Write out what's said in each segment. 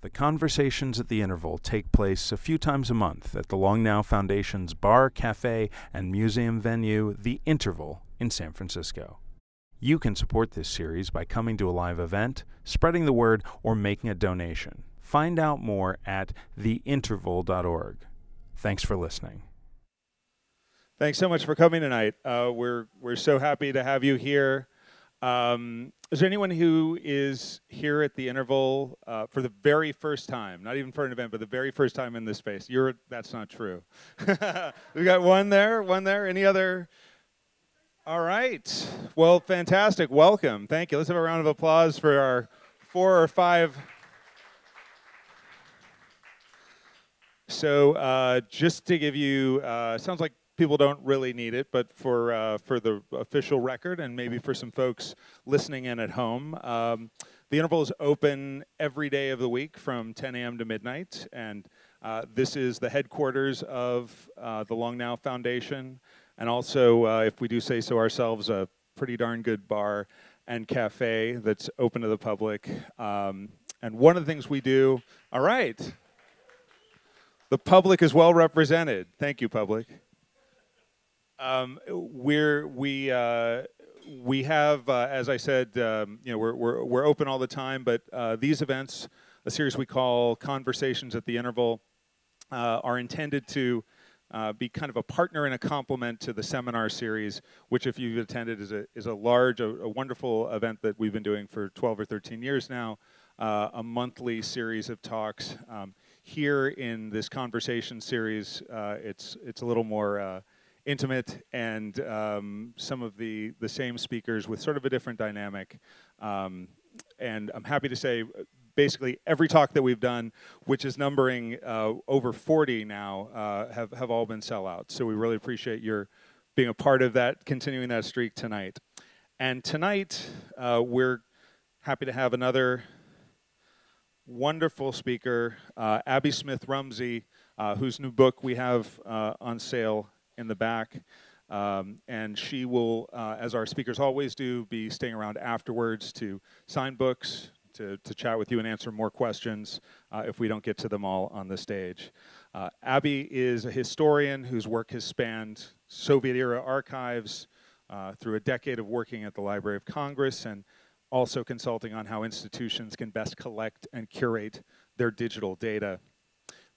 The conversations at the interval take place a few times a month at the Long Now Foundation's bar, cafe, and museum venue, The Interval, in San Francisco. You can support this series by coming to a live event, spreading the word, or making a donation. Find out more at theinterval.org. Thanks for listening. Thanks so much for coming tonight. Uh, we're we're so happy to have you here. Um, is there anyone who is here at the interval uh, for the very first time? Not even for an event, but the very first time in this space. You're that's not true. We've got one there, one there. Any other? All right. Well, fantastic. Welcome. Thank you. Let's have a round of applause for our four or five. So, uh, just to give you, uh, sounds like people don't really need it, but for uh, for the official record and maybe for some folks listening in at home, um, the interval is open every day of the week from 10 a.m. to midnight, and uh, this is the headquarters of uh, the Long Now Foundation, and also, uh, if we do say so ourselves, a pretty darn good bar and cafe that's open to the public. Um, and one of the things we do, all right. The public is well represented. Thank you, public. Um, we're we uh, we have, uh, as I said, um, you know, we're, we're we're open all the time. But uh, these events, a series we call Conversations at the Interval, uh, are intended to uh, be kind of a partner and a complement to the seminar series, which, if you've attended, is a is a large, a, a wonderful event that we've been doing for 12 or 13 years now. Uh, a monthly series of talks. Um, here in this conversation series, it's it's a little more intimate and um, some of the, the same speakers with sort of a different dynamic. Um, and I'm happy to say basically every talk that we've done, which is numbering uh, over 40 now, uh, have, have all been sellouts. So we really appreciate your being a part of that, continuing that streak tonight. And tonight, uh, we're happy to have another wonderful speaker, uh, Abby Smith Rumsey, uh, whose new book we have uh, on sale in the back. Um, and she will, uh, as our speakers always do, be staying around afterwards to sign books, to, to chat with you and answer more questions uh, if we don't get to them all on the stage. Uh, Abby is a historian whose work has spanned Soviet era archives uh, through a decade of working at the Library of Congress and also consulting on how institutions can best collect and curate their digital data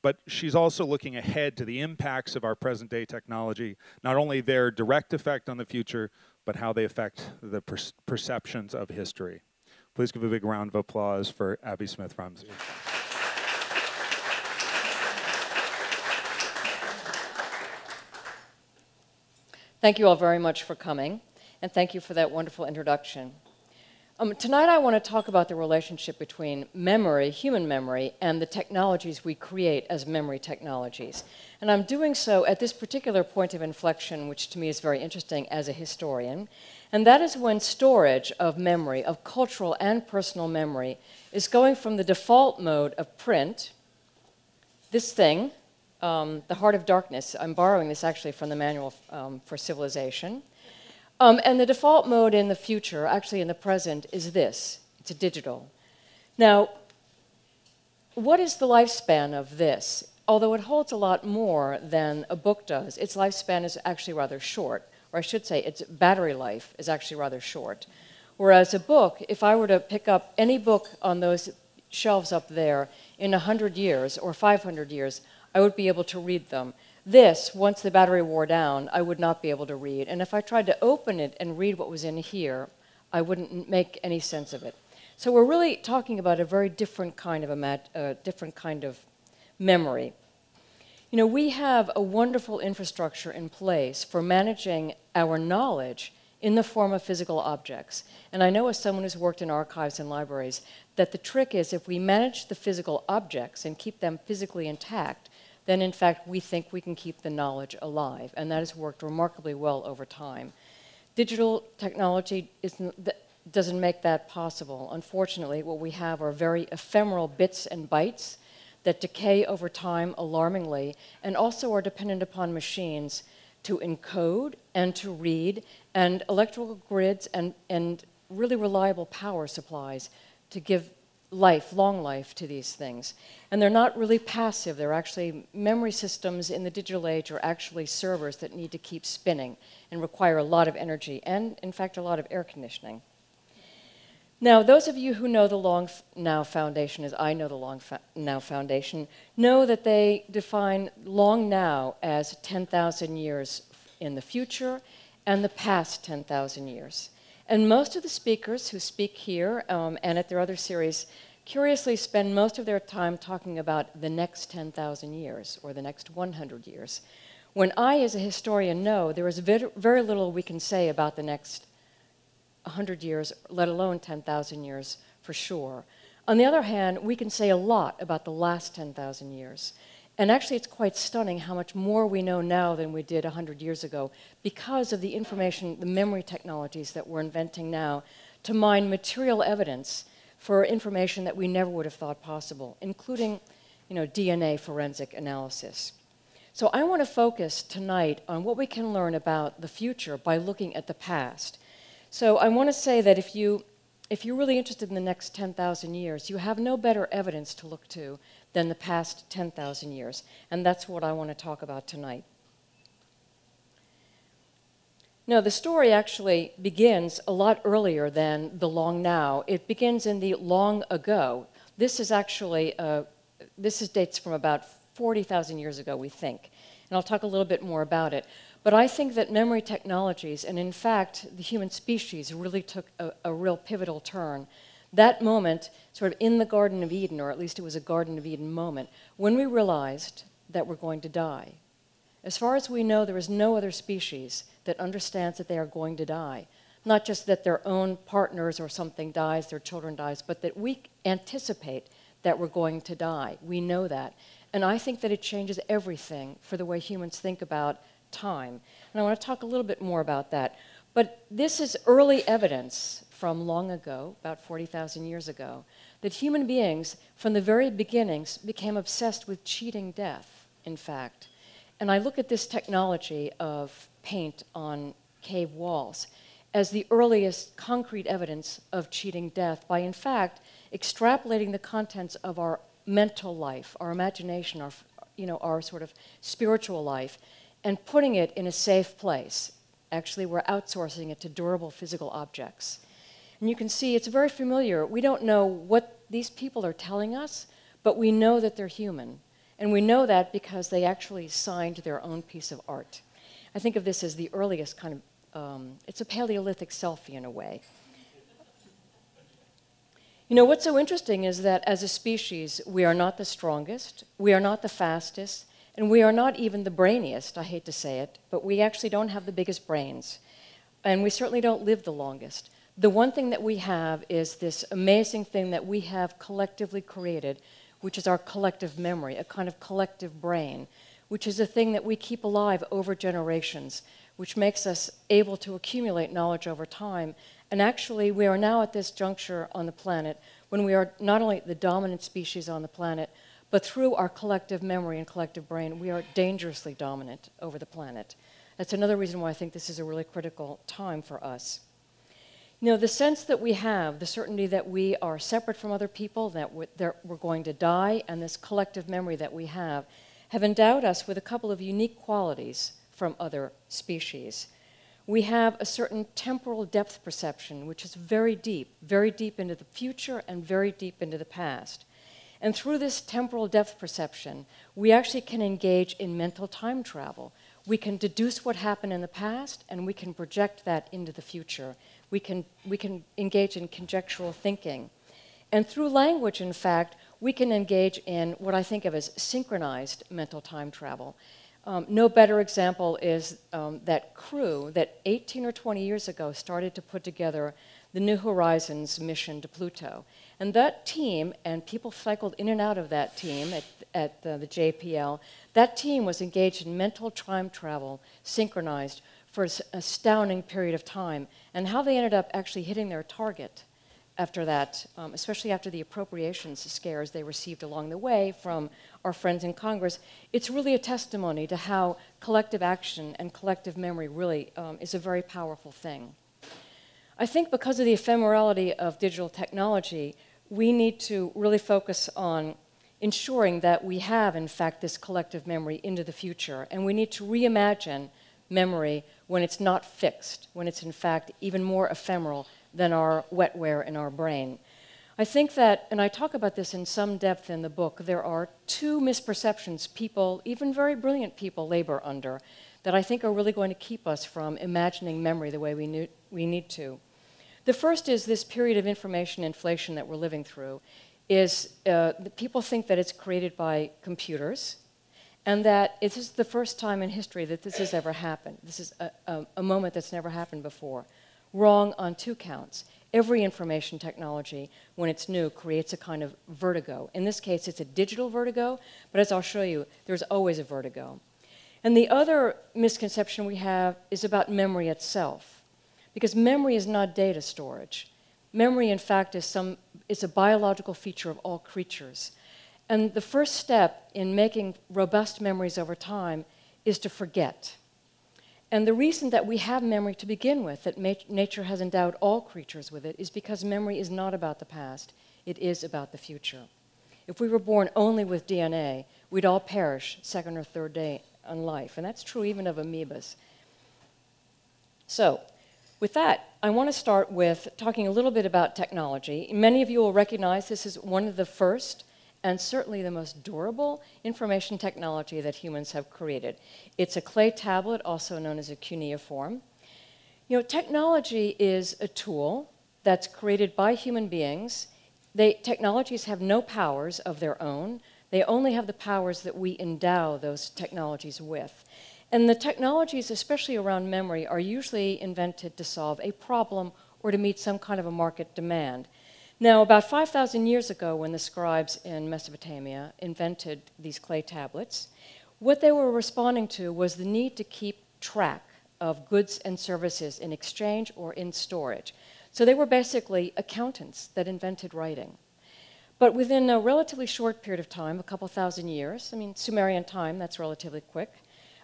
but she's also looking ahead to the impacts of our present day technology, not only their direct effect on the future, but how they affect the per perceptions of history. Please give a big round of applause for Abby Smith Rumsey. Thank you all very much for coming, and thank you for that wonderful introduction. Um, tonight, I want to talk about the relationship between memory, human memory, and the technologies we create as memory technologies. And I'm doing so at this particular point of inflection, which to me is very interesting as a historian. And that is when storage of memory, of cultural and personal memory, is going from the default mode of print, this thing, um, The Heart of Darkness. I'm borrowing this actually from the Manual um, for Civilization um, and the default mode in the future, actually in the present, is this it's a digital. Now, what is the lifespan of this? Although it holds a lot more than a book does, its lifespan is actually rather short, or I should say, its battery life is actually rather short. Whereas a book, if I were to pick up any book on those shelves up there in 100 years or 500 years, I would be able to read them. This, once the battery wore down, I would not be able to read. And if I tried to open it and read what was in here, I wouldn't make any sense of it. So we're really talking about a very different kind of a uh, different kind of memory. You know, we have a wonderful infrastructure in place for managing our knowledge in the form of physical objects. And I know as someone who's worked in archives and libraries that the trick is if we manage the physical objects and keep them physically intact, then in fact we think we can keep the knowledge alive. And that has worked remarkably well over time. Digital technology doesn't make that possible. Unfortunately, what we have are very ephemeral bits and bytes that decay over time alarmingly and also are dependent upon machines to encode and to read and electrical grids and, and really reliable power supplies to give life, long life to these things. And they're not really passive. They're actually memory systems in the digital age are actually servers that need to keep spinning and require a lot of energy and, in fact, a lot of air conditioning. Now, those of you who know the Long Now Foundation, as I know the Long Now Foundation, know that they define Long Now as 10,000 years in the future and the past 10,000 years. And most of the speakers who speak here um, and at their other series curiously spend most of their time talking about the next 10,000 years or the next 100 years. When I, as a historian, know there is very, very little we can say about the next 100 years, let alone 10,000 years for sure. On the other hand, we can say a lot about the last 10,000 years. And actually, it's quite stunning how much more we know now than we did 100 years ago because of the information, the memory technologies that we're inventing now to mine material evidence for information that we never would have thought possible, including you know, DNA forensic analysis. So I want to focus tonight on what we can learn about the future by looking at the past. So I want to say that if you if you're really interested in the next 10,000 years, you have no better evidence to look to than the past 10,000 years. And that's what I want to talk about tonight. Now, the story actually begins a lot earlier than the long now. It begins in the long ago. This is actually, uh, this is dates from about 40,000 years ago, we think. And I'll talk a little bit more about it. But I think that memory technologies, and in fact, the human species, really took a, a real pivotal turn that moment, sort of in the Garden of Eden, or at least it was a Garden of Eden moment, when we realized that we're going to die. As far as we know, there is no other species that understands that they are going to die. Not just that their own partners or something dies, their children dies, but that we anticipate that we're going to die. We know that. And I think that it changes everything for the way humans think about time. And I want to talk a little bit more about that. But this is early evidence from long ago, about 40,000 years ago, that human beings, from the very beginnings, became obsessed with cheating death, in fact. And I look at this technology of paint on cave walls as the earliest concrete evidence of cheating death by, in fact, extrapolating the contents of our mental life, our imagination, our, you know, our sort of spiritual life, and putting it in a safe place. Actually, we're outsourcing it to durable physical objects. And you can see it's very familiar. We don't know what these people are telling us, but we know that they're human. And we know that because they actually signed their own piece of art. I think of this as the earliest kind of, um, it's a Paleolithic selfie in a way. You know, what's so interesting is that as a species, we are not the strongest, we are not the fastest, and we are not even the brainiest, I hate to say it, but we actually don't have the biggest brains. And we certainly don't live the longest the one thing that we have is this amazing thing that we have collectively created, which is our collective memory, a kind of collective brain, which is a thing that we keep alive over generations, which makes us able to accumulate knowledge over time. And actually, we are now at this juncture on the planet when we are not only the dominant species on the planet, but through our collective memory and collective brain, we are dangerously dominant over the planet. That's another reason why I think this is a really critical time for us. You know, the sense that we have, the certainty that we are separate from other people, that we're going to die, and this collective memory that we have, have endowed us with a couple of unique qualities from other species. We have a certain temporal depth perception, which is very deep, very deep into the future and very deep into the past. And through this temporal depth perception, we actually can engage in mental time travel. We can deduce what happened in the past and we can project that into the future we can, we can engage in conjectural thinking. And through language, in fact, we can engage in what I think of as synchronized mental time travel. Um, no better example is um, that crew that 18 or 20 years ago started to put together the New Horizons mission to Pluto. And that team, and people cycled in and out of that team at, at the JPL, that team was engaged in mental time travel, synchronized, for an astounding period of time, and how they ended up actually hitting their target after that, um, especially after the appropriations scares they received along the way from our friends in Congress, it's really a testimony to how collective action and collective memory really um, is a very powerful thing. I think because of the ephemerality of digital technology, we need to really focus on ensuring that we have, in fact, this collective memory into the future. And we need to reimagine memory when it's not fixed, when it's, in fact, even more ephemeral than our wetware in our brain. I think that, and I talk about this in some depth in the book, there are two misperceptions people, even very brilliant people, labor under that I think are really going to keep us from imagining memory the way we, we need to. The first is this period of information inflation that we're living through. Is uh, people think that it's created by computers, and that it is the first time in history that this has ever happened. This is a, a, a moment that's never happened before. Wrong on two counts. Every information technology, when it's new, creates a kind of vertigo. In this case, it's a digital vertigo, but as I'll show you, there's always a vertigo. And the other misconception we have is about memory itself, because memory is not data storage. Memory, in fact, is, some, is a biological feature of all creatures. And the first step in making robust memories over time is to forget. And the reason that we have memory to begin with, that nature has endowed all creatures with it, is because memory is not about the past, it is about the future. If we were born only with DNA, we'd all perish second or third day in life, and that's true even of amoebas. So, with that, I want to start with talking a little bit about technology. Many of you will recognize this is one of the first and certainly the most durable information technology that humans have created. It's a clay tablet, also known as a cuneiform. You know, technology is a tool that's created by human beings. They, technologies have no powers of their own. They only have the powers that we endow those technologies with. And the technologies, especially around memory, are usually invented to solve a problem or to meet some kind of a market demand. Now, about 5,000 years ago, when the scribes in Mesopotamia invented these clay tablets, what they were responding to was the need to keep track of goods and services in exchange or in storage. So they were basically accountants that invented writing. But within a relatively short period of time, a couple thousand years, I mean, Sumerian time, that's relatively quick,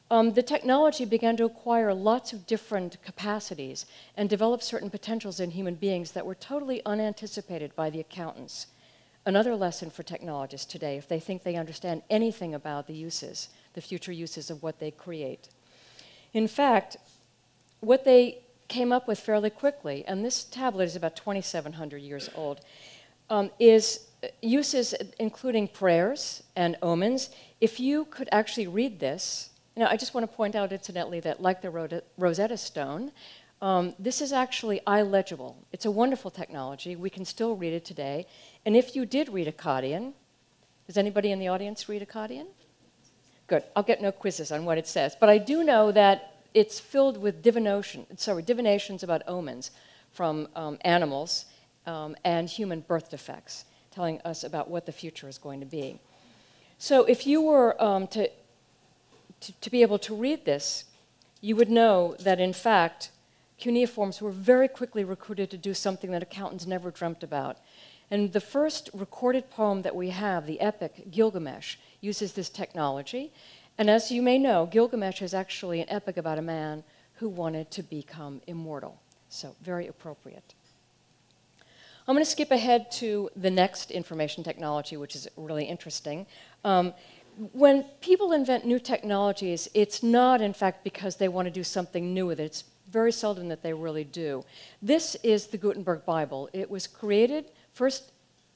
um, the technology began to acquire lots of different capacities and develop certain potentials in human beings that were totally unanticipated by the accountants. Another lesson for technologists today, if they think they understand anything about the uses, the future uses of what they create. In fact, what they came up with fairly quickly, and this tablet is about 2,700 years old, um, is uses including prayers and omens. If you could actually read this, now, I just want to point out, incidentally, that like the Rosetta Stone, um, this is actually illegible. It's a wonderful technology. We can still read it today. And if you did read Akkadian, does anybody in the audience read Akkadian? Good. I'll get no quizzes on what it says. But I do know that it's filled with divination, sorry, divinations about omens from um, animals um, and human birth defects, telling us about what the future is going to be. So if you were um, to to, to be able to read this, you would know that in fact, cuneiforms were very quickly recruited to do something that accountants never dreamt about. And the first recorded poem that we have, the epic Gilgamesh, uses this technology. And as you may know, Gilgamesh is actually an epic about a man who wanted to become immortal. So, very appropriate. I'm going to skip ahead to the next information technology, which is really interesting. Um, when people invent new technologies, it's not, in fact, because they want to do something new with it. It's very seldom that they really do. This is the Gutenberg Bible. It was created, first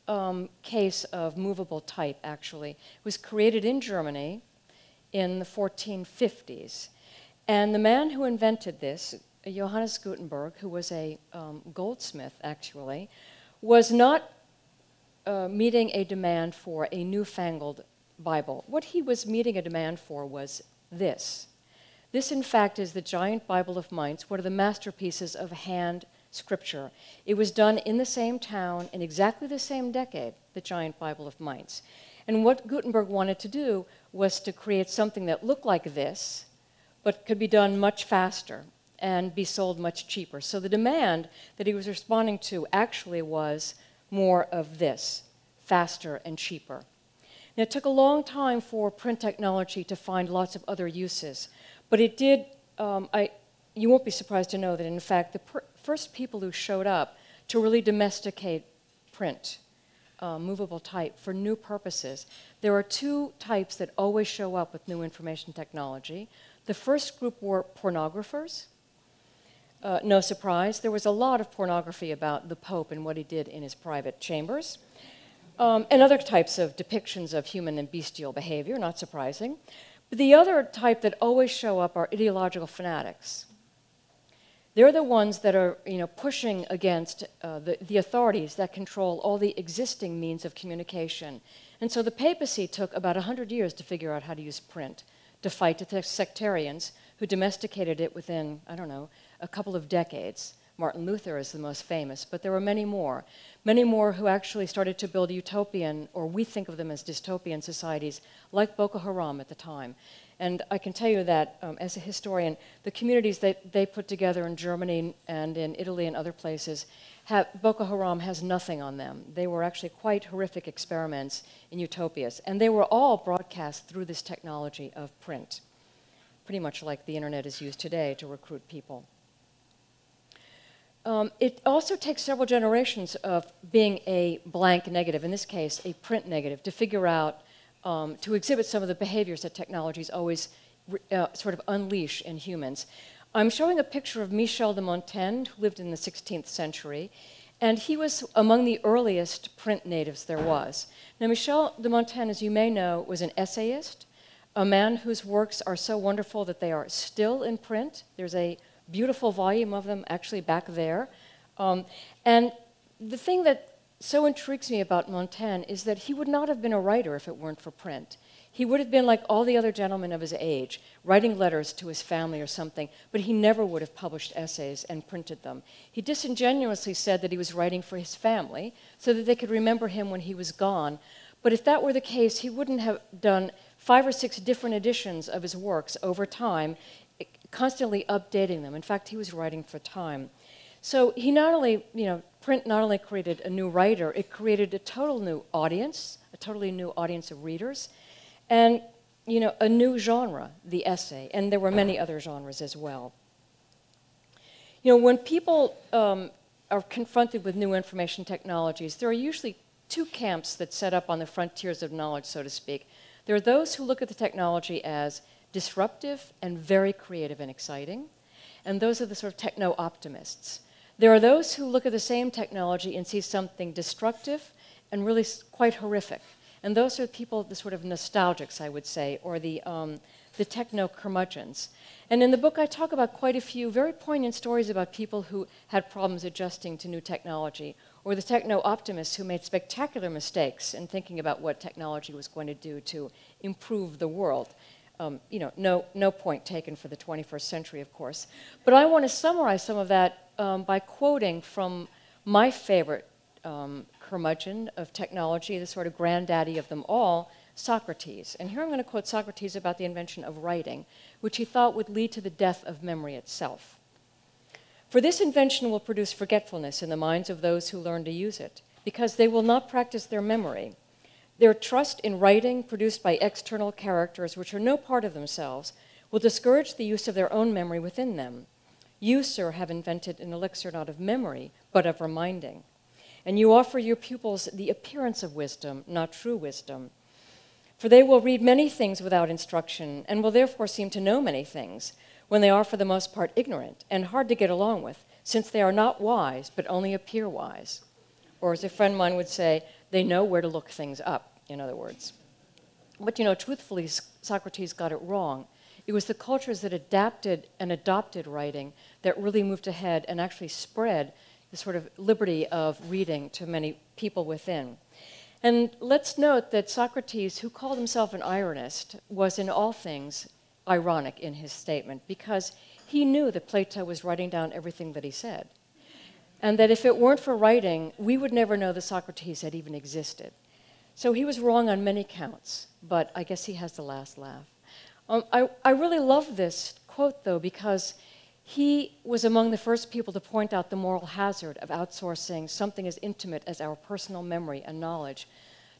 um, case of movable type, actually, it was created in Germany in the 1450s. And the man who invented this, Johannes Gutenberg, who was a um, goldsmith, actually, was not uh, meeting a demand for a newfangled Bible. What he was meeting a demand for was this. This, in fact, is the giant Bible of Mainz, one of the masterpieces of hand scripture. It was done in the same town in exactly the same decade, the giant Bible of Mainz. And what Gutenberg wanted to do was to create something that looked like this, but could be done much faster and be sold much cheaper. So the demand that he was responding to actually was more of this faster and cheaper. It took a long time for print technology to find lots of other uses, but it did. Um, I, you won't be surprised to know that, in fact, the first people who showed up to really domesticate print uh, movable type for new purposes. There are two types that always show up with new information technology. The first group were pornographers. Uh, no surprise, there was a lot of pornography about the Pope and what he did in his private chambers. Um, and other types of depictions of human and bestial behavior, not surprising. But the other type that always show up are ideological fanatics. They're the ones that are you know, pushing against uh, the, the authorities that control all the existing means of communication. And so the papacy took about 100 years to figure out how to use print, to fight the sectarians who domesticated it within, I don't know, a couple of decades. Martin Luther is the most famous, but there were many more. Many more who actually started to build utopian, or we think of them as dystopian societies, like Boko Haram at the time. And I can tell you that um, as a historian, the communities that they put together in Germany and in Italy and other places, have, Boko Haram has nothing on them. They were actually quite horrific experiments in utopias. And they were all broadcast through this technology of print, pretty much like the internet is used today to recruit people. Um, it also takes several generations of being a blank negative, in this case, a print negative, to figure out, um, to exhibit some of the behaviors that technologies always uh, sort of unleash in humans. I'm showing a picture of Michel de Montaigne, who lived in the 16th century, and he was among the earliest print natives there was. Now, Michel de Montaigne, as you may know, was an essayist, a man whose works are so wonderful that they are still in print. There's a beautiful volume of them actually back there. Um, and the thing that so intrigues me about Montaigne is that he would not have been a writer if it weren't for print. He would have been like all the other gentlemen of his age, writing letters to his family or something, but he never would have published essays and printed them. He disingenuously said that he was writing for his family so that they could remember him when he was gone. But if that were the case, he wouldn't have done five or six different editions of his works over time constantly updating them. In fact, he was writing for Time. So he not only, you know, print not only created a new writer, it created a total new audience, a totally new audience of readers, and, you know, a new genre, the essay. And there were many other genres as well. You know, when people um, are confronted with new information technologies, there are usually two camps that set up on the frontiers of knowledge, so to speak. There are those who look at the technology as disruptive and very creative and exciting. And those are the sort of techno optimists. There are those who look at the same technology and see something destructive and really quite horrific. And those are people, the sort of nostalgics, I would say, or the, um, the techno curmudgeons. And in the book, I talk about quite a few very poignant stories about people who had problems adjusting to new technology, or the techno optimists who made spectacular mistakes in thinking about what technology was going to do to improve the world. Um, you know, no, no point taken for the 21st century, of course. But I want to summarize some of that um, by quoting from my favorite um, curmudgeon of technology, the sort of granddaddy of them all, Socrates. And here I'm going to quote Socrates about the invention of writing, which he thought would lead to the death of memory itself. For this invention will produce forgetfulness in the minds of those who learn to use it, because they will not practice their memory their trust in writing produced by external characters, which are no part of themselves, will discourage the use of their own memory within them. You, sir, have invented an elixir not of memory, but of reminding. And you offer your pupils the appearance of wisdom, not true wisdom. For they will read many things without instruction, and will therefore seem to know many things, when they are for the most part ignorant and hard to get along with, since they are not wise, but only appear wise. Or, as a friend of mine would say, they know where to look things up in other words. But you know, truthfully, Socrates got it wrong. It was the cultures that adapted and adopted writing that really moved ahead and actually spread the sort of liberty of reading to many people within. And let's note that Socrates, who called himself an ironist, was in all things ironic in his statement because he knew that Plato was writing down everything that he said. And that if it weren't for writing, we would never know that Socrates had even existed. So he was wrong on many counts, but I guess he has the last laugh. Um, I, I really love this quote, though, because he was among the first people to point out the moral hazard of outsourcing something as intimate as our personal memory and knowledge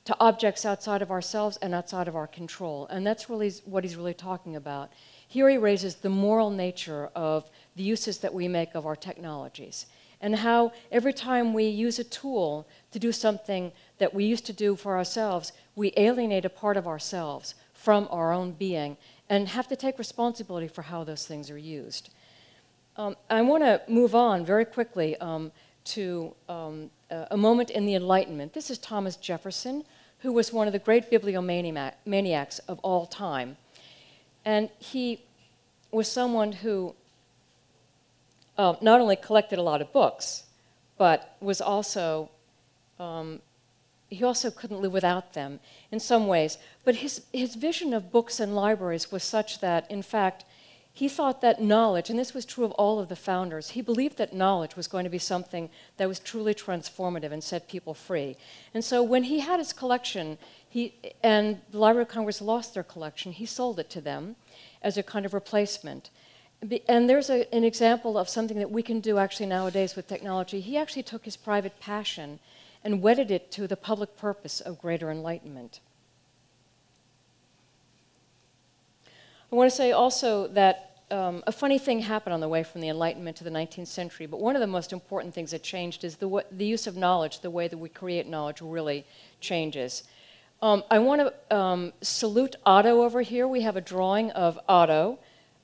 to objects outside of ourselves and outside of our control. And that's really what he's really talking about. Here he raises the moral nature of the uses that we make of our technologies and how every time we use a tool to do something that we used to do for ourselves, we alienate a part of ourselves from our own being and have to take responsibility for how those things are used. Um, I want to move on very quickly um, to um, a moment in the Enlightenment. This is Thomas Jefferson, who was one of the great bibliomaniacs of all time. And he was someone who uh, not only collected a lot of books, but was also, um, he also couldn't live without them in some ways. But his, his vision of books and libraries was such that, in fact, he thought that knowledge, and this was true of all of the founders, he believed that knowledge was going to be something that was truly transformative and set people free. And so when he had his collection, he, and the Library of Congress lost their collection, he sold it to them as a kind of replacement. And there's a, an example of something that we can do actually nowadays with technology. He actually took his private passion and wedded it to the public purpose of greater enlightenment. I want to say also that um, a funny thing happened on the way from the Enlightenment to the 19th century, but one of the most important things that changed is the, the use of knowledge, the way that we create knowledge really changes. Um, I want to um, salute Otto over here. We have a drawing of Otto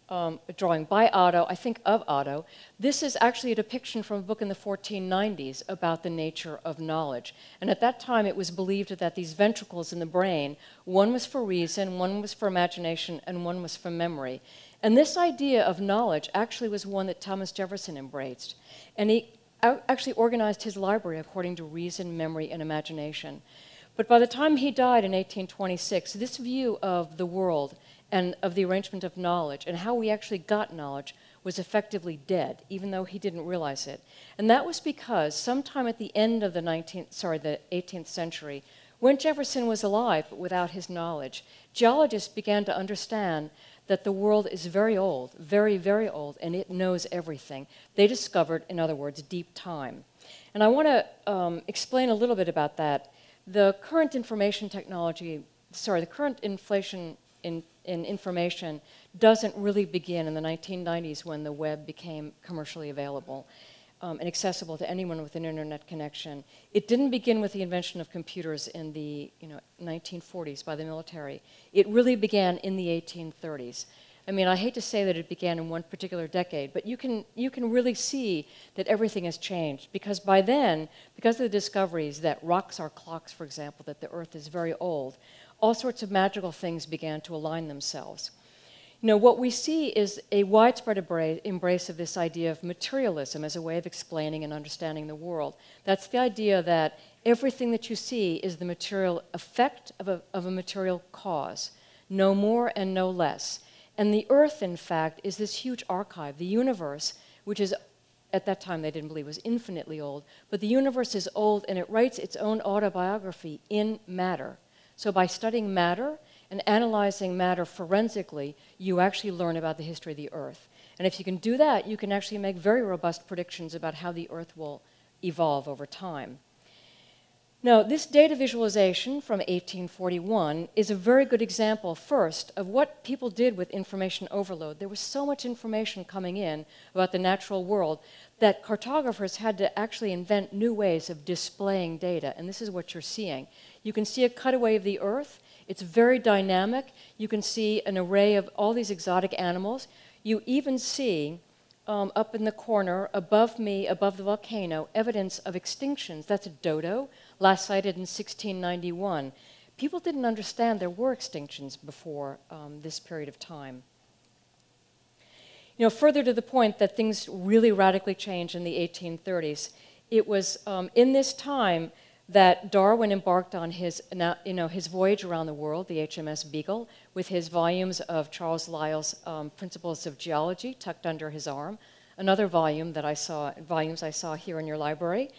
um, drawing by Otto, I think of Otto. This is actually a depiction from a book in the 1490s about the nature of knowledge. And at that time, it was believed that these ventricles in the brain, one was for reason, one was for imagination, and one was for memory. And this idea of knowledge actually was one that Thomas Jefferson embraced. And he actually organized his library according to reason, memory, and imagination. But by the time he died in 1826, this view of the world and of the arrangement of knowledge and how we actually got knowledge was effectively dead, even though he didn't realize it. And that was because sometime at the end of the 19th, sorry, the 18th century, when Jefferson was alive but without his knowledge, geologists began to understand that the world is very old, very, very old, and it knows everything. They discovered, in other words, deep time. And I want to um, explain a little bit about that. The current information technology, sorry, the current inflation in in information doesn't really begin in the 1990s when the web became commercially available um, and accessible to anyone with an internet connection. It didn't begin with the invention of computers in the you know, 1940s by the military. It really began in the 1830s. I mean, I hate to say that it began in one particular decade, but you can, you can really see that everything has changed because by then, because of the discoveries that rocks are clocks, for example, that the Earth is very old, all sorts of magical things began to align themselves. You know, what we see is a widespread embrace of this idea of materialism as a way of explaining and understanding the world. That's the idea that everything that you see is the material effect of a, of a material cause, no more and no less. And the earth, in fact, is this huge archive. The universe, which is at that time they didn't believe was infinitely old, but the universe is old and it writes its own autobiography in matter. So by studying matter and analyzing matter forensically, you actually learn about the history of the Earth. And if you can do that, you can actually make very robust predictions about how the Earth will evolve over time. Now, this data visualization from 1841 is a very good example, first, of what people did with information overload. There was so much information coming in about the natural world that cartographers had to actually invent new ways of displaying data, and this is what you're seeing. You can see a cutaway of the Earth. It's very dynamic. You can see an array of all these exotic animals. You even see um, up in the corner above me, above the volcano, evidence of extinctions. That's a dodo, last sighted in 1691. People didn't understand there were extinctions before um, this period of time. You know, further to the point that things really radically changed in the 1830s, it was um, in this time that Darwin embarked on his, you know, his voyage around the world, the HMS Beagle, with his volumes of Charles Lyell's um, Principles of Geology tucked under his arm, another volume that I saw, volumes I saw here in your library,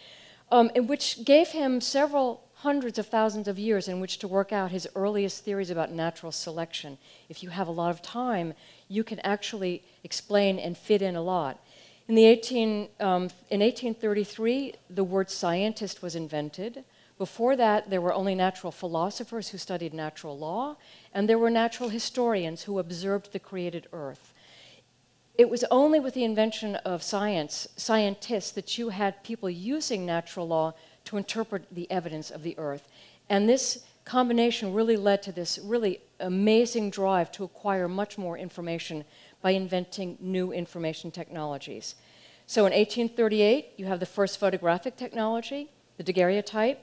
um, which gave him several hundreds of thousands of years in which to work out his earliest theories about natural selection. If you have a lot of time, you can actually explain and fit in a lot. In, the 18, um, in 1833, the word scientist was invented. Before that, there were only natural philosophers who studied natural law, and there were natural historians who observed the created earth. It was only with the invention of science, scientists, that you had people using natural law to interpret the evidence of the Earth. And this combination really led to this really amazing drive to acquire much more information by inventing new information technologies. So in 1838, you have the first photographic technology, the daguerreotype.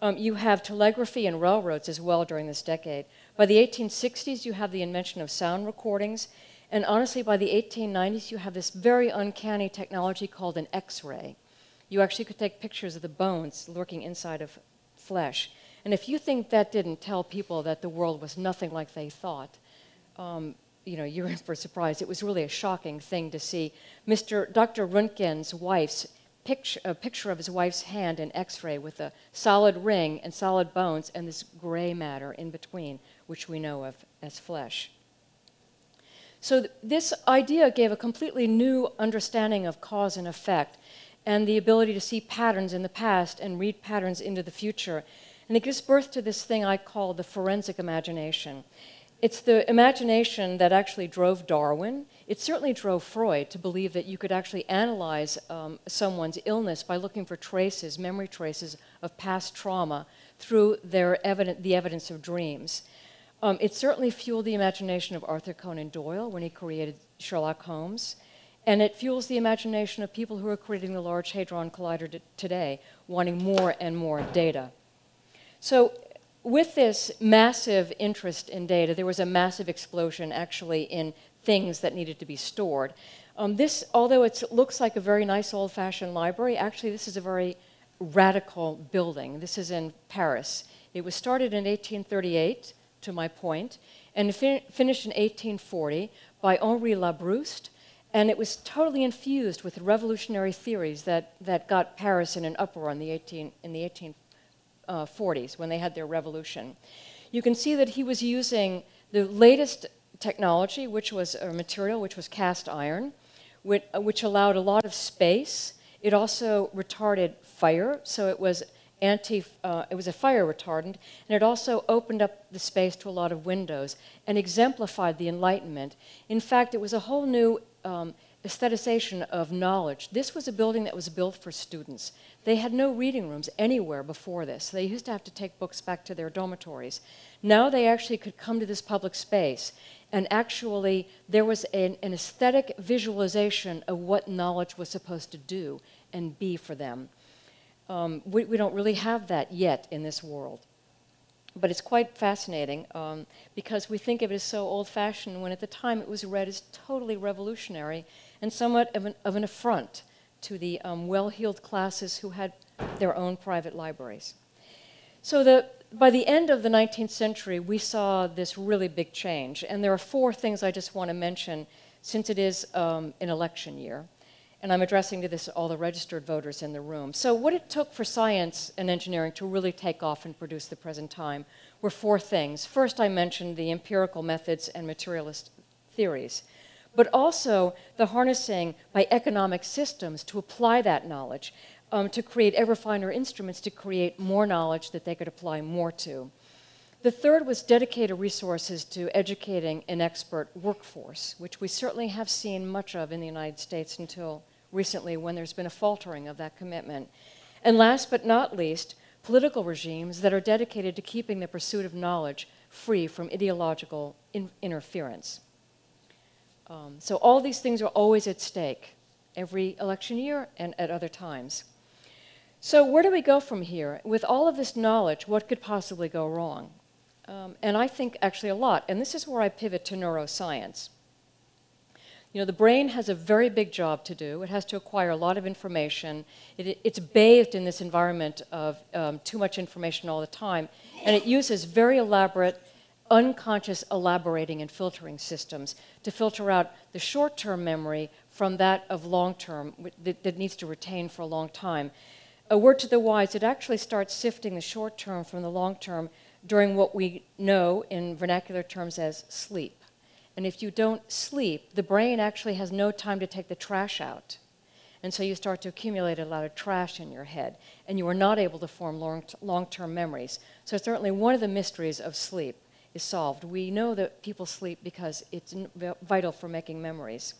Um, you have telegraphy and railroads as well during this decade. By the 1860s, you have the invention of sound recordings. And honestly, by the 1890s, you have this very uncanny technology called an X ray. You actually could take pictures of the bones lurking inside of flesh. And if you think that didn't tell people that the world was nothing like they thought, um, you know, you're in for a surprise. It was really a shocking thing to see Mr. Dr. Röntgen's wife's picture, a picture of his wife's hand in X-ray with a solid ring and solid bones and this gray matter in between, which we know of as flesh. So th this idea gave a completely new understanding of cause and effect and the ability to see patterns in the past and read patterns into the future. And it gives birth to this thing I call the forensic imagination. It's the imagination that actually drove Darwin. It certainly drove Freud to believe that you could actually analyze um, someone's illness by looking for traces, memory traces of past trauma through evident, the evidence of dreams. Um, it certainly fueled the imagination of Arthur Conan Doyle when he created Sherlock Holmes. And it fuels the imagination of people who are creating the Large Hadron Collider today, wanting more and more data. So with this massive interest in data, there was a massive explosion actually in things that needed to be stored. Um, this, although it looks like a very nice old fashioned library, actually, this is a very radical building. This is in Paris. It was started in 1838, to my point, and fin finished in 1840 by Henri Labrouste, and it was totally infused with revolutionary theories that, that got Paris in an uproar in the 18, in the 18 uh, 40s when they had their revolution. You can see that he was using the latest technology, which was a material which was cast iron, which, which allowed a lot of space. It also retarded fire, so it was anti, uh, it was a fire retardant, and it also opened up the space to a lot of windows and exemplified the Enlightenment. In fact, it was a whole new um, aestheticization of knowledge. This was a building that was built for students. They had no reading rooms anywhere before this. They used to have to take books back to their dormitories. Now they actually could come to this public space, and actually there was an, an aesthetic visualization of what knowledge was supposed to do and be for them. Um, we, we, don't really have that yet in this world. But it's quite fascinating um, because we think of it as so old fashioned when at the time it was read as totally revolutionary and somewhat of an, of an affront to the um, well heeled classes who had their own private libraries. So, the, by the end of the 19th century, we saw this really big change. And there are four things I just want to mention since it is um, an election year. And I'm addressing to this all the registered voters in the room. So, what it took for science and engineering to really take off and produce the present time were four things. First, I mentioned the empirical methods and materialist theories but also the harnessing by economic systems to apply that knowledge, um, to create ever finer instruments to create more knowledge that they could apply more to. The third was dedicated resources to educating an expert workforce, which we certainly have seen much of in the United States until recently when there's been a faltering of that commitment. And last but not least, political regimes that are dedicated to keeping the pursuit of knowledge free from ideological in interference. Um, so all these things are always at stake every election year and at other times. So where do we go from here? With all of this knowledge, what could possibly go wrong? Um, and I think actually a lot. And this is where I pivot to neuroscience. You know, the brain has a very big job to do. It has to acquire a lot of information. It, it's bathed in this environment of um, too much information all the time. And it uses very elaborate unconscious elaborating and filtering systems to filter out the short term memory from that of long term that, that, needs to retain for a long time. A word to the wise, it actually starts sifting the short term from the long term during what we know in vernacular terms as sleep. And if you don't sleep, the brain actually has no time to take the trash out. And so you start to accumulate a lot of trash in your head, and you are not able to form long term memories. So, certainly, one of the mysteries of sleep is solved. We know that people sleep because it's vital for making memories.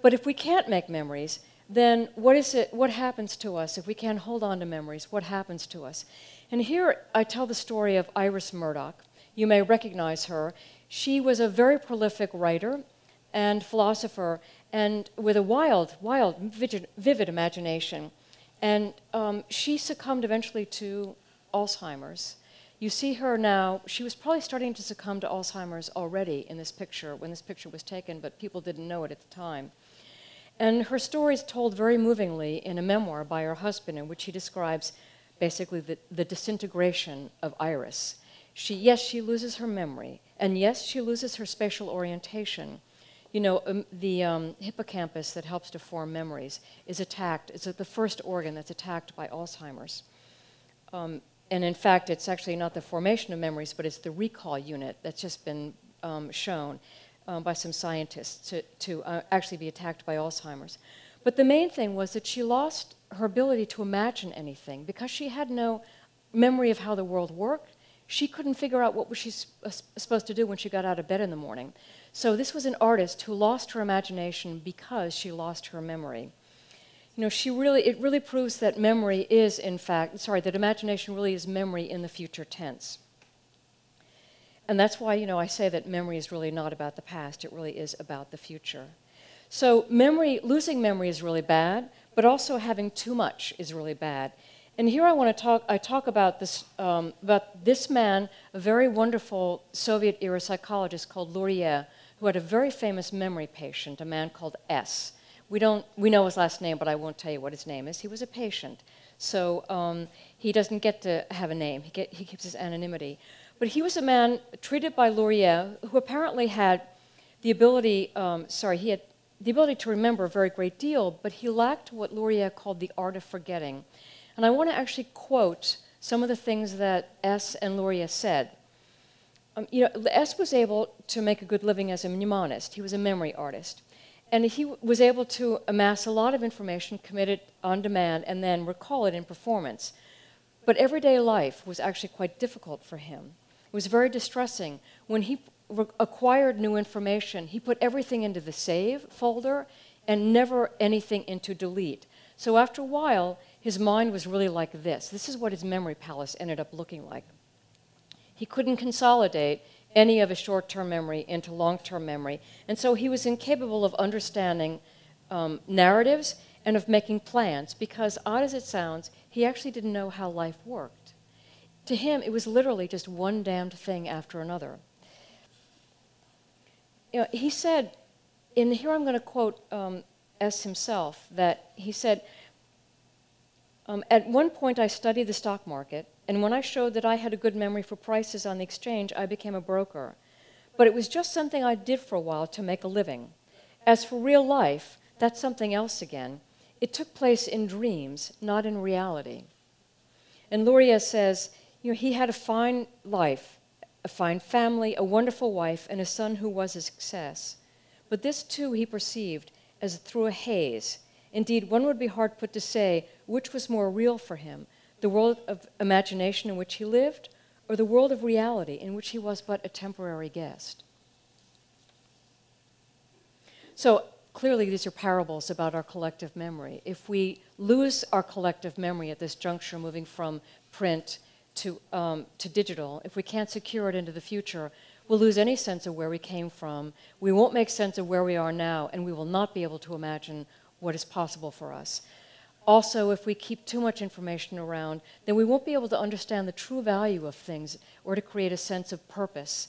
But if we can't make memories, then what is it? What happens to us if we can't hold on to memories? What happens to us? And here I tell the story of Iris Murdoch. You may recognize her. She was a very prolific writer and philosopher, and with a wild, wild, vivid, vivid imagination. And um, she succumbed eventually to Alzheimer's. You see her now, she was probably starting to succumb to Alzheimer's already in this picture when this picture was taken, but people didn't know it at the time. And her story is told very movingly in a memoir by her husband, in which he describes basically the, the disintegration of Iris. She, yes, she loses her memory, and yes, she loses her spatial orientation. You know, um, the um, hippocampus that helps to form memories is attacked. It's the first organ that's attacked by Alzheimer's. Um, and in fact, it's actually not the formation of memories, but it's the recall unit that's just been um, shown um, by some scientists to, to uh, actually be attacked by Alzheimer's. But the main thing was that she lost her ability to imagine anything because she had no memory of how the world worked. She couldn't figure out what was she uh, supposed to do when she got out of bed in the morning. So this was an artist who lost her imagination because she lost her memory. You know, she really it really proves that memory is in fact, sorry, that imagination really is memory in the future tense. And that's why, you know, I say that memory is really not about the past, it really is about the future. So memory, losing memory is really bad, but also having too much is really bad. And here I want to talk, I talk about this, um, about this man, a very wonderful Soviet era psychologist called Luria, who had a very famous memory patient, a man called S. We, don't, we know his last name, but I won't tell you what his name is. He was a patient. So um, he doesn't get to have a name, he, get, he keeps his anonymity. But he was a man treated by Luria who apparently had the ability, um, sorry, he had the ability to remember a very great deal, but he lacked what Luria called the art of forgetting. And I want to actually quote some of the things that S. and Luria said. Um, you know, S. was able to make a good living as a mnemonist. He was a memory artist. And he was able to amass a lot of information, commit it on demand, and then recall it in performance. But everyday life was actually quite difficult for him. It was very distressing. When he acquired new information, he put everything into the save folder and never anything into delete. So after a while, his mind was really like this. This is what his memory palace ended up looking like. He couldn't consolidate any of his short term memory into long term memory, and so he was incapable of understanding um, narratives and of making plans because, odd as it sounds, he actually didn't know how life worked. To him, it was literally just one damned thing after another. You know, he said, and here I'm going to quote um, S himself, that he said, um, At one point, I studied the stock market, and when I showed that I had a good memory for prices on the exchange, I became a broker. But it was just something I did for a while to make a living. As for real life, that's something else again. It took place in dreams, not in reality. And Luria says, you know, he had a fine life, a fine family, a wonderful wife, and a son who was a success. But this too he perceived as through a haze. Indeed, one would be hard put to say which was more real for him the world of imagination in which he lived, or the world of reality in which he was but a temporary guest. So clearly, these are parables about our collective memory. If we lose our collective memory at this juncture, moving from print to, um, to digital, if we can't secure it into the future, we'll lose any sense of where we came from. We won't make sense of where we are now, and we will not be able to imagine what is possible for us. Also, if we keep too much information around, then we won't be able to understand the true value of things or to create a sense of purpose.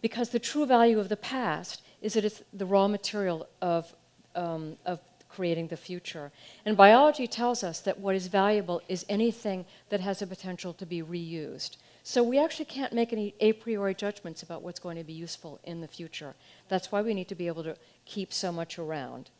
Because the true value of the past is that it's the raw material of, um, of creating the future. And biology tells us that what is valuable is anything that has a potential to be reused. So we actually can't make any a priori judgments about what's going to be useful in the future. That's why we need to be able to keep so much around.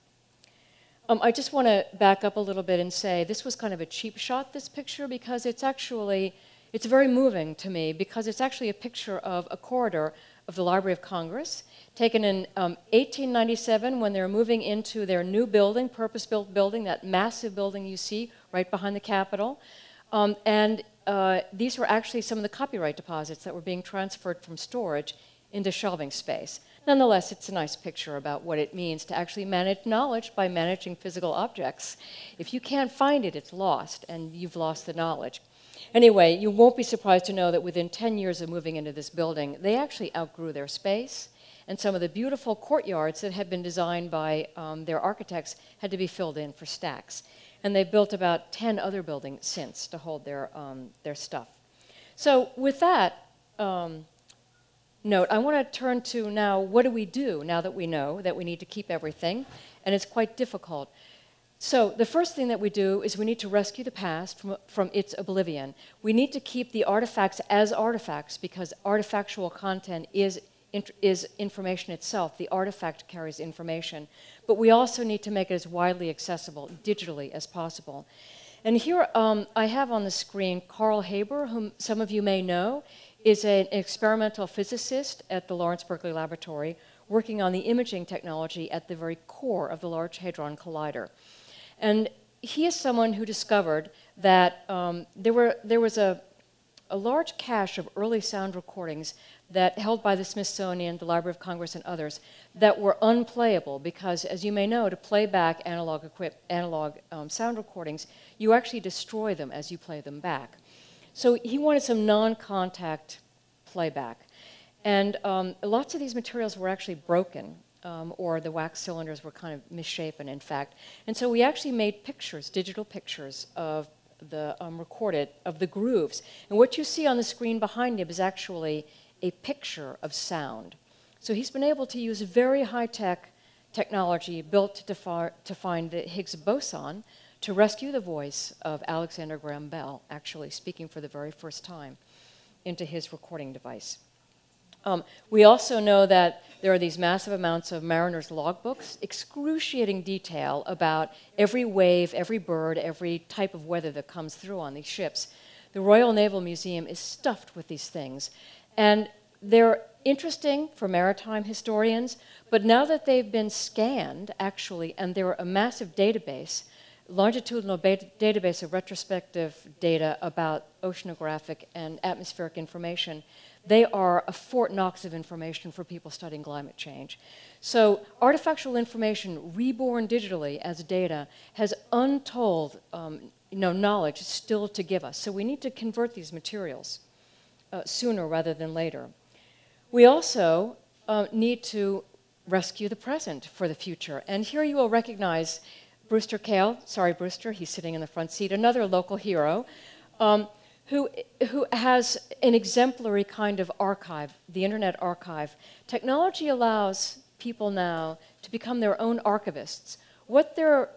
Um, I just want to back up a little bit and say this was kind of a cheap shot, this picture, because it's actually, it's very moving to me because it's actually a picture of a corridor of the Library of Congress, taken in um, 1897 when they were moving into their new building, purpose built building, that massive building you see right behind the Capitol. Um, and uh, these were actually some of the copyright deposits that were being transferred from storage into shelving space. Nonetheless, it's a nice picture about what it means to actually manage knowledge by managing physical objects. If you can't find it, it's lost, and you've lost the knowledge. Anyway, you won't be surprised to know that within 10 years of moving into this building, they actually outgrew their space, and some of the beautiful courtyards that had been designed by um, their architects had to be filled in for stacks. And they've built about 10 other buildings since to hold their, um, their stuff. So, with that um, note, I want to turn to now what do we do now that we know that we need to keep everything? And it's quite difficult. So, the first thing that we do is we need to rescue the past from, from its oblivion. We need to keep the artifacts as artifacts because artifactual content is, is information itself. The artifact carries information. But we also need to make it as widely accessible digitally as possible. And here um, I have on the screen Carl Haber, whom some of you may know, is an experimental physicist at the Lawrence Berkeley Laboratory working on the imaging technology at the very core of the Large Hadron Collider. And he is someone who discovered that um, there, were, there was a, a large cache of early sound recordings that held by the Smithsonian, the Library of Congress, and others that were unplayable because, as you may know, to play back analog, equip, analog um, sound recordings, you actually destroy them as you play them back. So he wanted some non-contact playback. And um, lots of these materials were actually broken um, or the wax cylinders were kind of misshapen, in fact. And so we actually made pictures, digital pictures of the um, recorded, of the grooves. And what you see on the screen behind him is actually a picture of sound. So he's been able to use very high tech technology built to, to find the Higgs boson to rescue the voice of Alexander Graham Bell, actually speaking for the very first time, into his recording device. Um, we also know that there are these massive amounts of mariners' logbooks, excruciating detail about every wave, every bird, every type of weather that comes through on these ships. The Royal Naval Museum is stuffed with these things. And they're interesting for maritime historians, but now that they've been scanned, actually, and they're a massive database, longitudinal database of retrospective data about oceanographic and atmospheric information, they are a Fort Knox of information for people studying climate change. So, artifactual information reborn digitally as data has untold um, you know, knowledge still to give us. So, we need to convert these materials uh, sooner rather than later. We also uh, need to rescue the present for the future. And here you will recognize Brewster Kahle. Sorry, Brewster, he's sitting in the front seat, another local hero. Um, who, who has an exemplary kind of archive, the Internet Archive. Technology allows people now to become their own archivists. What they're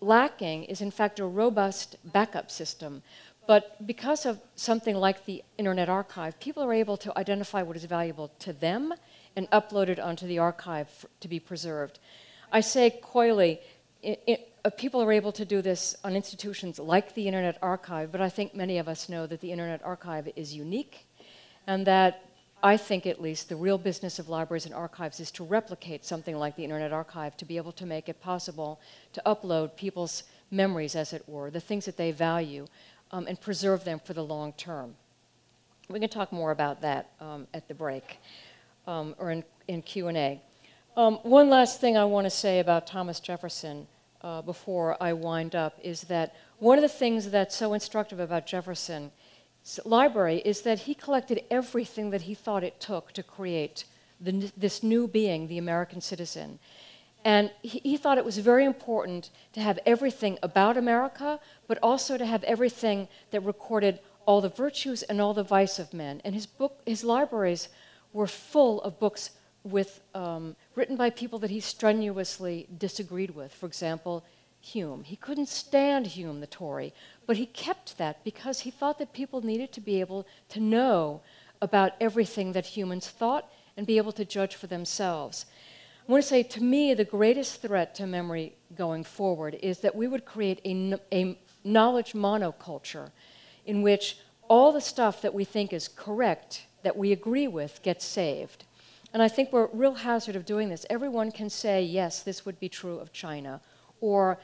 lacking is, in fact, a robust backup system. But because of something like the Internet Archive, people are able to identify what is valuable to them and upload it onto the archive to be preserved. I say coyly, uh, people are able to do this on institutions like the Internet Archive, but I think many of us know that the Internet Archive is unique and that I think at least the real business of libraries and archives is to replicate something like the Internet Archive to be able to make it possible to upload people's memories, as it were, the things that they value, um, and preserve them for the long term. We can talk more about that um, at the break um, or in, in Q&A. Um, one last thing I want to say about Thomas Jefferson uh, before I wind up is that one of the things that's so instructive about Jefferson's library is that he collected everything that he thought it took to create the, this new being, the American citizen. And he, he, thought it was very important to have everything about America, but also to have everything that recorded all the virtues and all the vice of men. And his book, his libraries were full of books with, um, written by people that he strenuously disagreed with. For example, Hume. He couldn't stand Hume, the Tory, but he kept that because he thought that people needed to be able to know about everything that humans thought and be able to judge for themselves. I want to say, to me, the greatest threat to memory going forward is that we would create a, a knowledge monoculture in which all the stuff that we think is correct, that we agree with, gets saved. And I think we're a real hazard of doing this. Everyone can say, yes, this would be true of China, or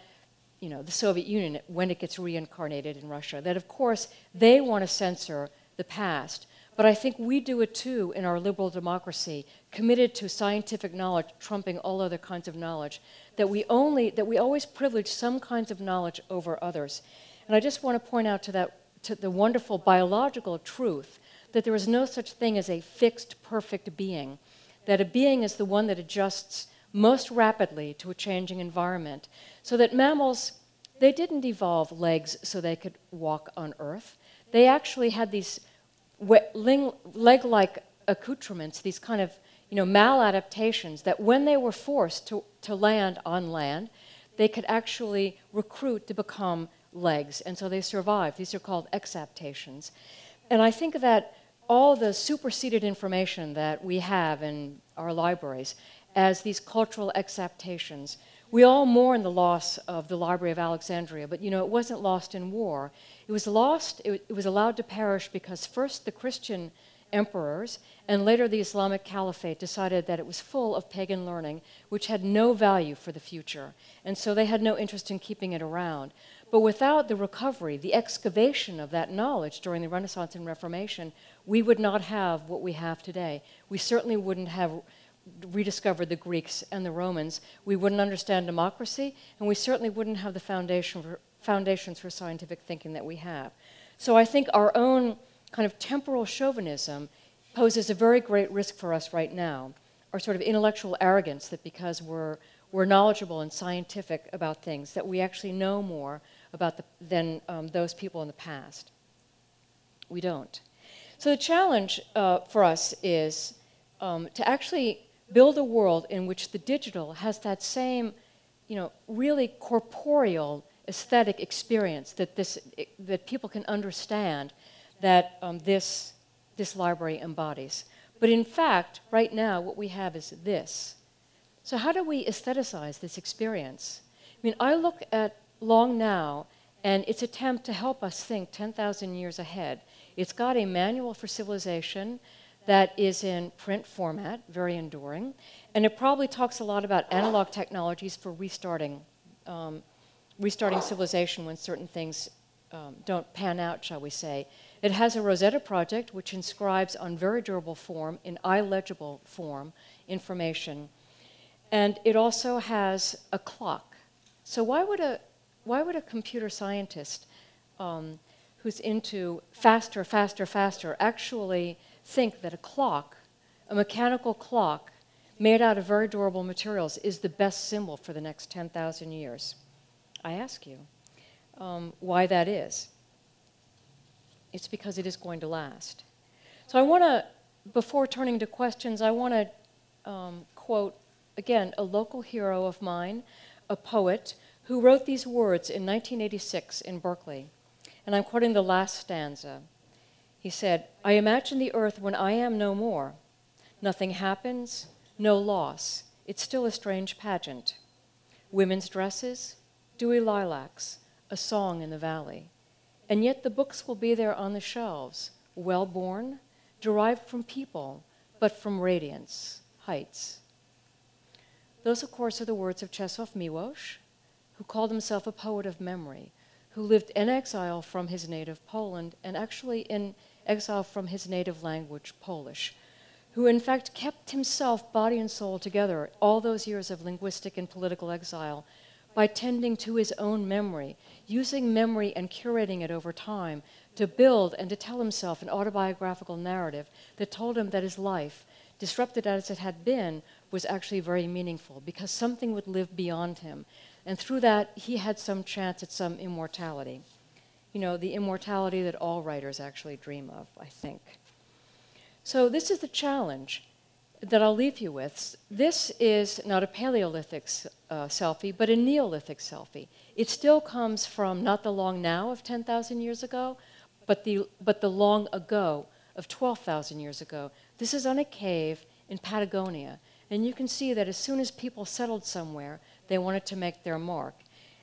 you know, the Soviet Union when it gets reincarnated in Russia. That, of course, they want to censor the past. But I think we do it too in our liberal democracy, committed to scientific knowledge trumping all other kinds of knowledge, that we only that we always privilege some kinds of knowledge over others. And I just want to point out to that to the wonderful biological truth that there is no such thing as a fixed perfect being, that a being is the one that adjusts most rapidly to a changing environment. So that mammals they didn't evolve legs so they could walk on earth. They actually had these leg like accoutrements, these kind of you know, maladaptations, that when they were forced to, to land on land, they could actually recruit to become legs, and so they survived. These are called exaptations. And I think that all the superseded information that we have in our libraries as these cultural exaptations, we all mourn the loss of the Library of Alexandria, but you know, it wasn't lost in war. It was lost, it, it was allowed to perish because first the Christian emperors and later the Islamic Caliphate decided that it was full of pagan learning, which had no value for the future. And so they had no interest in keeping it around. But without the recovery, the excavation of that knowledge during the Renaissance and Reformation, we would not have what we have today. We certainly wouldn't have rediscovered the Greeks and the Romans. We wouldn't understand democracy, and we certainly wouldn't have the foundation for, foundations for scientific thinking that we have. So I think our own kind of temporal chauvinism poses a very great risk for us right now, our sort of intellectual arrogance that because we're, we're knowledgeable and scientific about things, that we actually know more about the, than um, those people in the past. We don't. So the challenge uh, for us is um, to actually build a world in which the digital has that same, you know, really corporeal aesthetic experience that, this, that people can understand that um, this, this library embodies. But in fact, right now, what we have is this. So, how do we aestheticize this experience? I mean, I look at Long Now and its attempt to help us think 10,000 years ahead. It's got a manual for civilization that is in print format, very enduring, and it probably talks a lot about analog technologies for restarting, um, restarting civilization when certain things um, don't pan out, shall we say. It has a Rosetta project which inscribes on very durable form, in illegible form, information. And it also has a clock. So why would a, why would a computer scientist um, who's into faster, faster, faster actually think that a clock, a mechanical clock made out of very durable materials, is the best symbol for the next 10,000 years? I ask you um, why that is it's because it is going to last. So I want to, before turning to questions, I want to um, quote, again, a local hero of mine, a poet, who wrote these words in 1986 in Berkeley. And I'm quoting the last stanza. He said, I imagine the earth when I am no more. Nothing happens, no loss. It's still a strange pageant. Women's dresses, dewy lilacs, a song in the valley. And yet the books will be there on the shelves, well born, derived from people, but from radiance, heights. Those, of course, are the words of Czesław Miłosz, who called himself a poet of memory, who lived in exile from his native Poland and actually in exile from his native language, Polish, who in fact kept himself, body and soul, together all those years of linguistic and political exile by tending to his own memory, using memory and curating it over time to build and to tell himself an autobiographical narrative that told him that his life, disrupted as it had been, was actually very meaningful because something would live beyond him. And through that, he had some chance at some immortality. You know, the immortality that all writers actually dream of, I think. So, this is the challenge that I'll leave you with. This is not a Paleolithic uh, selfie, but a Neolithic selfie. It still comes from not the long now of 10,000 years ago, but the, but the long ago of 12,000 years ago. This is on a cave in Patagonia. And you can see that as soon as people settled somewhere, they wanted to make their mark.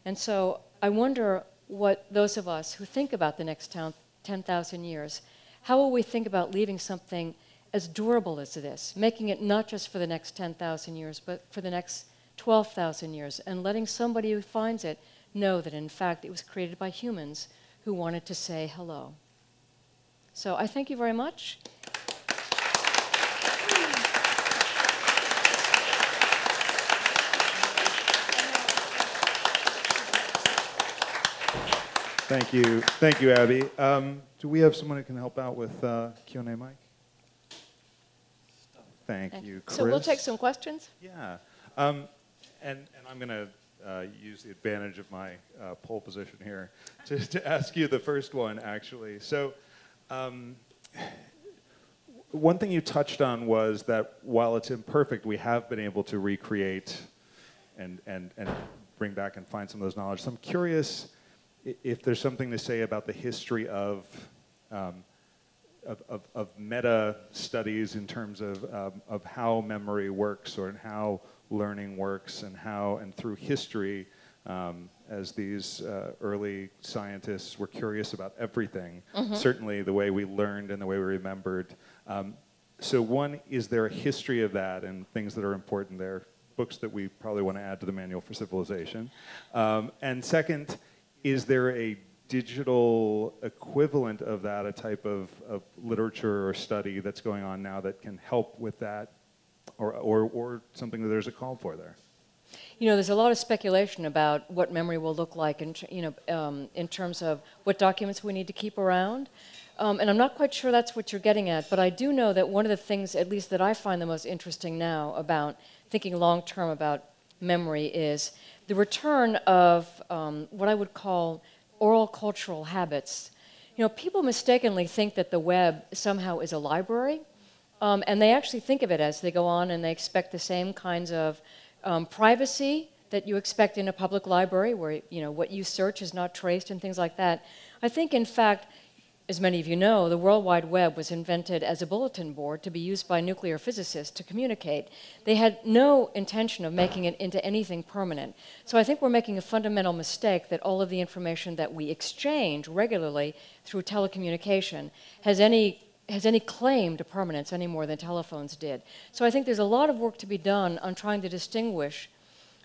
And so I wonder what those of us who think about the next 10,000 years, how will we think about leaving something as durable as this, making it not just for the next 10,000 years, but for the next 12,000 years, and letting somebody who finds it know that in fact it was created by humans who wanted to say hello. So I thank you very much. Thank you. Thank you, Abby. Um, do we have someone who can help out with uh, Q&A, Mike? Thank you, Chris. So we'll take some questions. Yeah. Um, and, and I'm going to uh, use the advantage of my uh, pole position here to, to ask you the first one, actually. So, um, one thing you touched on was that while it's imperfect, we have been able to recreate and, and, and bring back and find some of those knowledge. So I'm curious if there's something to say about the history of, um, of, of, of, meta studies in terms of, um, of how memory works or how learning works and how, and through history, um, as these uh, early scientists were curious about everything, mm-hmm. certainly the way we learned and the way we remembered. Um, so, one, is there a history of that and things that are important there? Books that we probably want to add to the Manual for Civilization. Um, and second, is there a digital equivalent of that, a type of, of literature or study that's going on now that can help with that, or, or, or something that there's a call for there? You know, there's a lot of speculation about what memory will look like, in, you know, um, in terms of what documents we need to keep around. Um, and I'm not quite sure that's what you're getting at, but I do know that one of the things, at least that I find the most interesting now about thinking long term about memory, is the return of um, what I would call oral cultural habits. You know, people mistakenly think that the web somehow is a library, um, and they actually think of it as they go on and they expect the same kinds of um, privacy that you expect in a public library, where you know what you search is not traced and things like that. I think, in fact, as many of you know, the World Wide Web was invented as a bulletin board to be used by nuclear physicists to communicate. They had no intention of making it into anything permanent. So I think we're making a fundamental mistake that all of the information that we exchange regularly through telecommunication has any has any claim to permanence any more than telephones did. So I think there's a lot of work to be done on trying to distinguish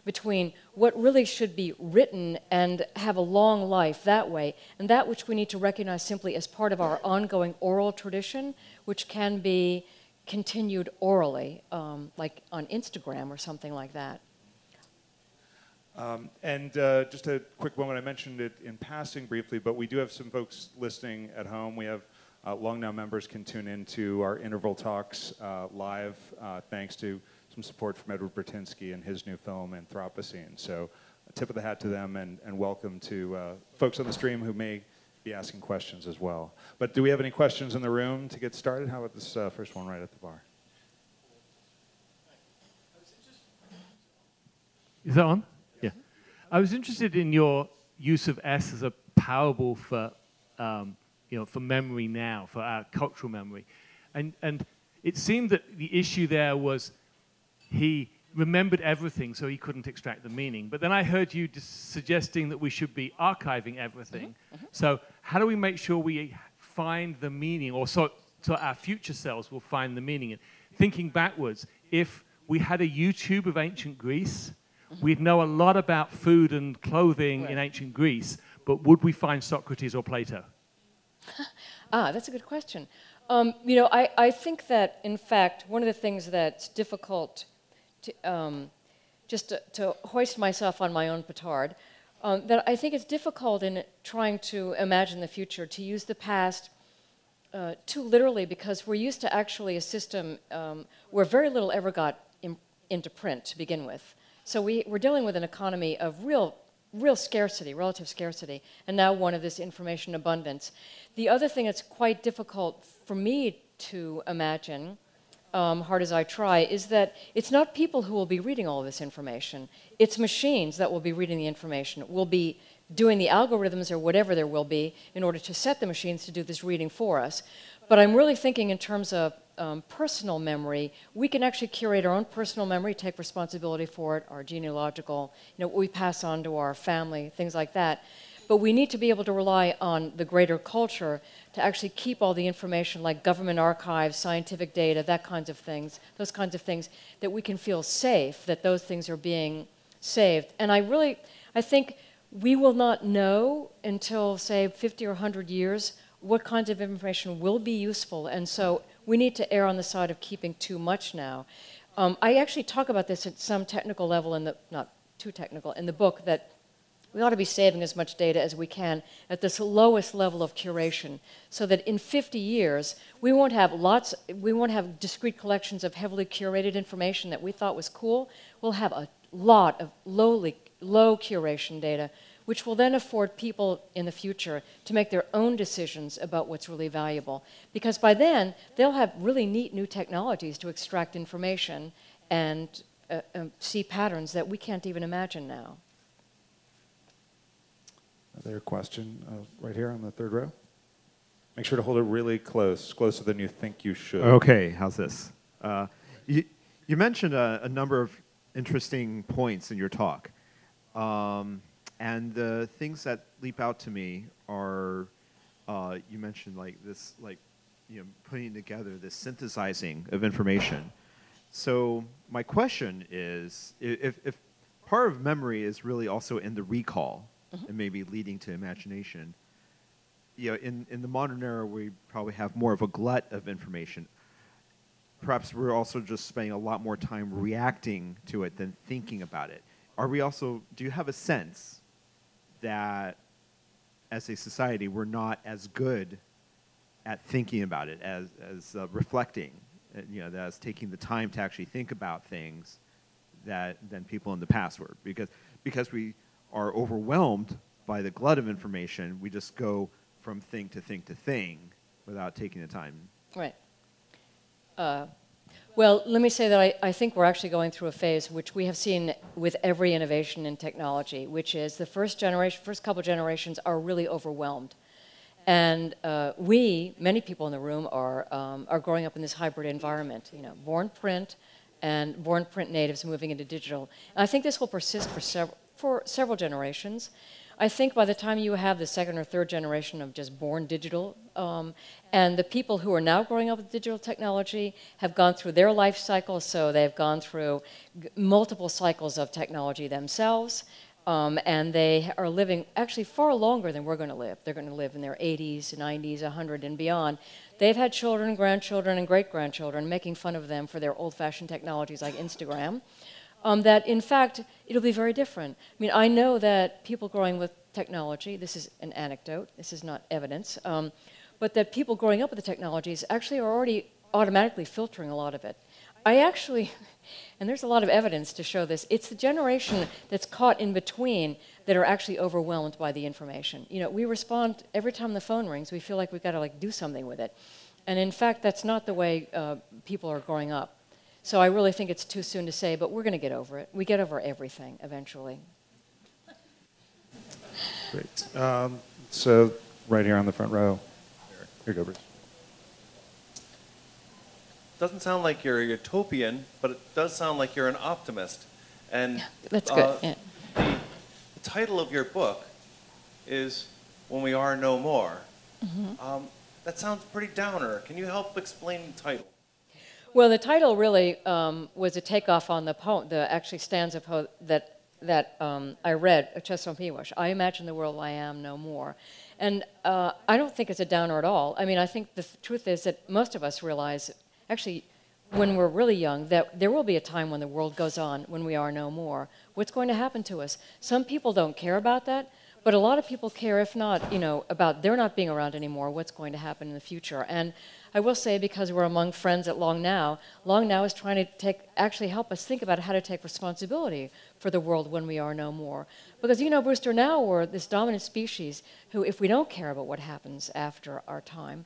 between what really should be written and have a long life that way, and that which we need to recognize simply as part of our ongoing oral tradition, which can be continued orally, um, like on Instagram or something like that. Um, and uh, just a quick moment, I mentioned it in passing briefly, but we do have some folks listening at home. We have uh, Long Now members can tune into our interval talks uh, live, uh, thanks to some support from Edward Burtynsky and his new film Anthropocene. So a tip of the hat to them and, and welcome to uh, folks on the stream who may be asking questions as well. But do we have any questions in the room to get started? How about this uh, first one right at the bar? Is that on? Yeah. I was interested in your use of S as a parable for, um, you know, for memory now, for our cultural memory. And, and it seemed that the issue there was he remembered everything so he couldn't extract the meaning. But then I heard you suggesting that we should be archiving everything. Mm-hmm. Mm-hmm. So how do we make sure we find the meaning, or so, so our future selves will find the meaning? And thinking backwards, if we had a YouTube of ancient Greece, mm-hmm. we'd know a lot about food and clothing right. in ancient Greece, but would we find Socrates or Plato? ah, that's a good question. Um, you know, I, I think that, in fact, one of the things that's difficult to, um, just to, to, hoist myself on my own petard, um, that I think it's difficult in trying to imagine the future to use the past uh, too literally because we're used to actually a system um, where very little ever got in, into print to begin with. So we, we're dealing with an economy of real, real scarcity, relative scarcity, and now one of this information abundance. The other thing that's quite difficult for me to imagine um, hard as I try, is that it's not people who will be reading all this information. It's machines that will be reading the information, will be doing the algorithms or whatever there will be in order to set the machines to do this reading for us. But I'm really thinking in terms of um, personal memory. We can actually curate our own personal memory, take responsibility for it, our genealogical, you know, what we pass on to our family, things like that. But we need to be able to rely on the greater culture to actually keep all the information like government archives, scientific data, that kinds of things, those kinds of things, that we can feel safe that those things are being saved. And I really, I think we will not know until, say, 50 or 100 years what kinds of information will be useful. And so we need to err on the side of keeping too much now. Um, I actually talk about this at some technical level in the, not too technical, in the book that we ought to be saving as much data as we can at this lowest level of curation so that in 50 years we won't have lots we won't have discrete collections of heavily curated information that we thought was cool we'll have a lot of lowly low curation data which will then afford people in the future to make their own decisions about what's really valuable. Because by then, they'll have really neat new technologies to extract information and uh, uh, see patterns that we can't even imagine now. Another question uh, right here on the third row. Make sure to hold it really close, closer than you think you should. Okay, how's this? Uh, you, you mentioned a, a, number of interesting points in your talk. Um, and the things that leap out to me are, uh, you mentioned like this, like, you know, putting together this synthesizing of information. So my question is, if, if part of memory is really also in the recall mm-hmm. and maybe leading to imagination, you know, in, in the modern era, we probably have more of a glut of information. Perhaps we're also just spending a lot more time reacting to it than thinking about it. Are we also, do you have a sense that as a society we're not as good at thinking about it as, as uh, reflecting, uh, you know, as taking the time to actually think about things that than people in the past were. Because, because we are overwhelmed by the glut of information, we just go from thing to thing to thing without taking the time. Right. Uh, well, let me say that I, I, think we're actually going through a phase which we have seen with every innovation in technology, which is the first generation, first couple generations are really overwhelmed. And uh, we, many people in the room, are, um, are growing up in this hybrid environment, you know, born print and born print natives moving into digital. And I think this will persist for, sev- for several generations. I think by the time you have the second or third generation of just born digital, um, and the people who are now growing up with digital technology have gone through their life cycle, so they've gone through multiple cycles of technology themselves, um, and they are living actually far longer than we're going to live. They're going to live in their 80s, 90s, 100, and beyond. They've had children, grandchildren, and great grandchildren making fun of them for their old fashioned technologies like Instagram um, that in fact it'll be very different. I mean, I know that people growing with technology, this is an anecdote, this is not evidence, um, but that people growing up with the technologies actually are already automatically filtering a lot of it. I actually, and there's a lot of evidence to show this, it's the generation that's caught in between that are actually overwhelmed by the information. You know, we respond every time the phone rings, we feel like we've got to like do something with it. And in fact, that's not the way uh, people are growing up. So I really think it's too soon to say, but we're going to get over it. We get over everything eventually. Great. Um, so right here on the front row. Here you go, Bruce. Doesn't sound like you're a utopian, but it does sound like you're an optimist. And that's good. Uh, yeah. the, the, title of your book is "When We Are No More." Mm-hmm. Um, that sounds pretty downer. Can you help explain the title? Well, the title really um, was a takeoff on the poem, the actually stanza poem that that um, I read, Czeslaw Miłosz. I imagine the world I am no more, and uh, I don't think it's a downer at all. I mean, I think the th- truth is that most of us realize, actually, when we're really young, that there will be a time when the world goes on, when we are no more. What's going to happen to us? Some people don't care about that. But a lot of people care, if not, you know, about they're not being around anymore, what's going to happen in the future. And I will say, because we're among friends at Long Now, Long Now is trying to take, actually help us think about how to take responsibility for the world when we are no more. Because, you know, Brewster, now we're this dominant species who, if we don't care about what happens after our time,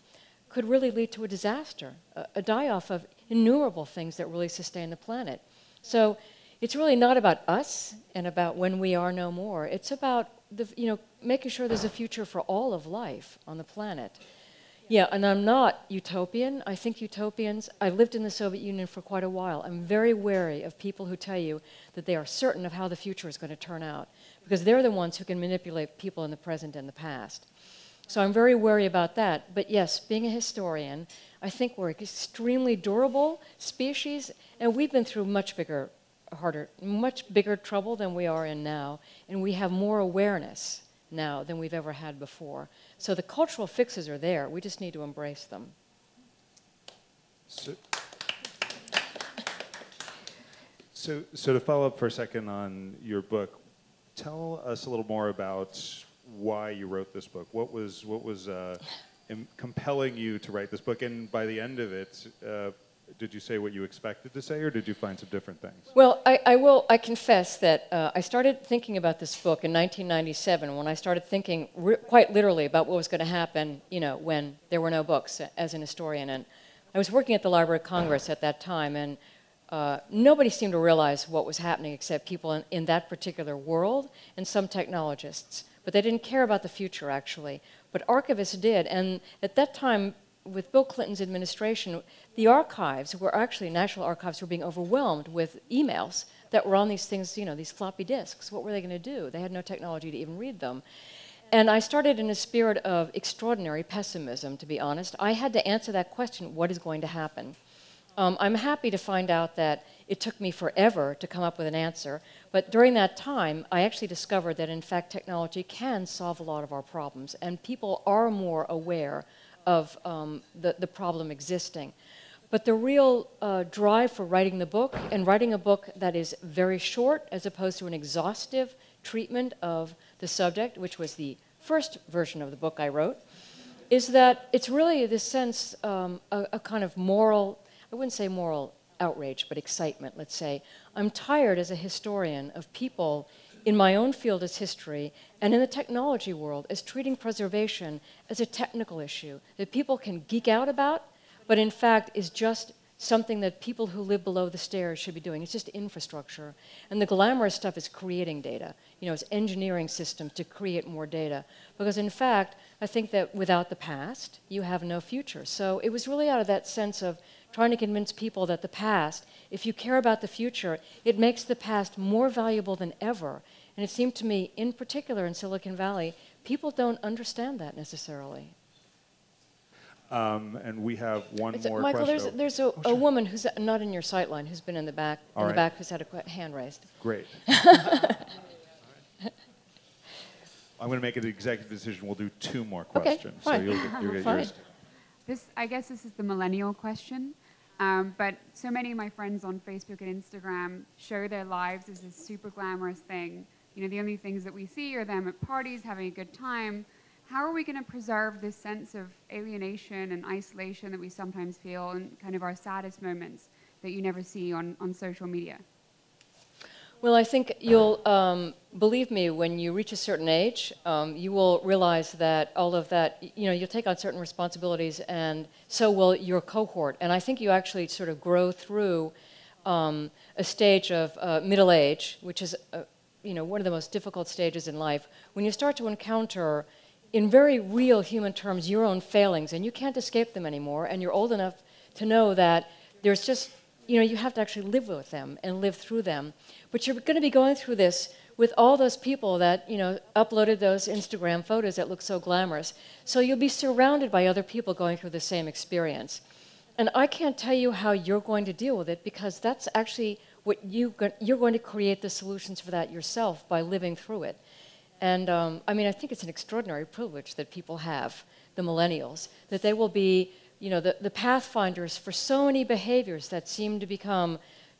could really lead to a disaster, a, a die off of innumerable things that really sustain the planet. So it's really not about us and about when we are no more. It's about the, you know, making sure there's a future for all of life on the planet. Yeah, and I'm not utopian. I think utopians, I lived in the Soviet Union for quite a while. I'm very wary of people who tell you that they are certain of how the future is going to turn out, because they're the ones who can manipulate people in the present and the past. So I'm very wary about that. But yes, being a historian, I think we're an extremely durable species, and we've been through much bigger harder, much bigger trouble than we are in now, and we have more awareness now than we've ever had before. So the cultural fixes are there. We just need to embrace them. So, so, so to follow up for a second on your book, tell us a little more about why you wrote this book. What was what was uh, compelling you to write this book? And by the end of it, uh, did you say what you expected to say, or did you find some different things? Well, I, I will. I confess that uh, I started thinking about this book in 1997 when I started thinking quite literally about what was going to happen. You know, when there were no books as an historian, and I was working at the Library of Congress at that time, and uh, nobody seemed to realize what was happening except people in, in that particular world and some technologists. But they didn't care about the future, actually. But archivists did, and at that time, with Bill Clinton's administration, the archives were actually, National Archives were being overwhelmed with emails that were on these things, you know, these floppy disks. What were they going to do? They had no technology to even read them. And I started in a spirit of extraordinary pessimism, to be honest. I had to answer that question what is going to happen? Um, I'm happy to find out that it took me forever to come up with an answer, but during that time, I actually discovered that in fact technology can solve a lot of our problems, and people are more aware of um, the, the problem existing. But the real uh, drive for writing the book, and writing a book that is very short as opposed to an exhaustive treatment of the subject, which was the first version of the book I wrote, is that it's really this sense, um, a, a kind of moral I wouldn't say moral outrage, but excitement, let's say. I'm tired as a historian of people in my own field as history and in the technology world as treating preservation as a technical issue that people can geek out about, but in fact is just something that people who live below the stairs should be doing. It's just infrastructure. And the glamorous stuff is creating data. You know, it's engineering systems to create more data. Because in fact, I think that without the past, you have no future. So it was really out of that sense of trying to convince people that the past, if you care about the future, it makes the past more valuable than ever. And it seemed to me, in particular in Silicon Valley, people don't understand that necessarily. Um, and we have one It's- more Michael, question. there's, there's a, a woman who's not in your sightline who's been in the back, All in right. the back who's had a que- hand raised. Great. I'm going to make an executive decision. We'll do two more Okay, questions. fine. So you'll get, you'll get Fine. yours. This, I guess this is the millennial question. Um, but so many of my friends on Facebook and Instagram show their lives as this super glamorous thing. You know, the only things that we see are them at parties having a good time. How are we going to preserve this sense of alienation and isolation that we sometimes feel in kind of our saddest moments that you never see on, on social media? Well, I think you'll um, believe me when you reach a certain age, um, you will realize that all of that, you know, you'll take on certain responsibilities, and so will your cohort. And I think you actually sort of grow through um, a stage of uh, middle age, which is, uh, you know, one of the most difficult stages in life. When you start to encounter, in very real human terms, your own failings, and you can't escape them anymore, and you're old enough to know that there's just you know, you have to actually live with them and live through them. But you're going to be going through this with all those people that, you know, uploaded those Instagram photos that look so glamorous. So you'll be surrounded by other people going through the same experience. And I can't tell you how you're going to deal with it because that's actually what you, you're going to create the solutions for that yourself by living through it. And um, I mean, I think it's an extraordinary privilege that people have, the millennials, that they will be, you know, the, the pathfinders for so many behaviors that seem to become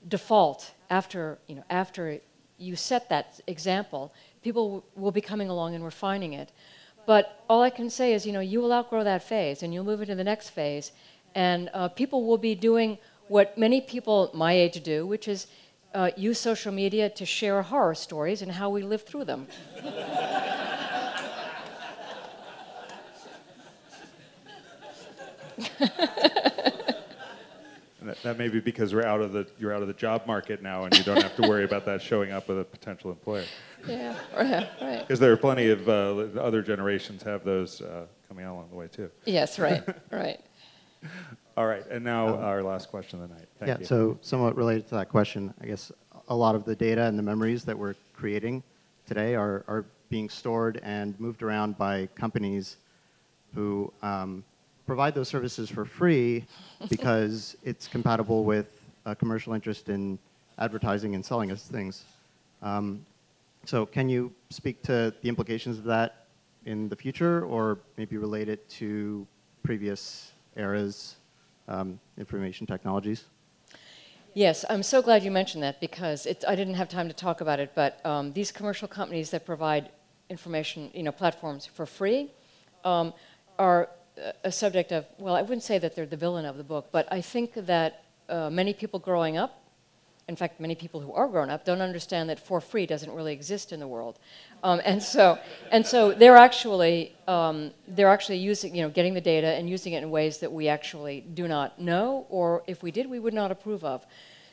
default after, you know, after you set that example. People will be coming along and refining it. But all I can say is, you know, you will outgrow that phase and you'll move into the next phase. And uh, people will be doing what many people my age do, which is uh, use social media to share horror stories and how we live through them. That, that may be because we're out of the you're out of the job market now, and you don't have to worry about that showing up with a potential employer. Yeah, right. right. Because there are plenty of uh, other generations have those uh, coming out along the way too. Yes, right, right. All right, and now our last question of the night. Thank yeah, you. so somewhat related to that question, I guess a lot of the data and the memories that we're creating today are, are being stored and moved around by companies who um, provide those services for free because it's compatible with a commercial interest in advertising and selling us things. Um, so can you speak to the implications of that in the future, or maybe relate it to previous eras, um, information technologies? Yes, I'm so glad you mentioned that because I didn't have time to talk about it, but um, these commercial companies that provide information, you know, platforms for free um, are a subject of, well, I wouldn't say that they're the villain of the book, but I think that uh, many people growing up in fact, many people who are grown up don't understand that for free doesn't really exist in the world. Um, and so, and so they're actually um, they're actually using you know getting the data and using it in ways that we actually do not know, or if we did, we would not approve of.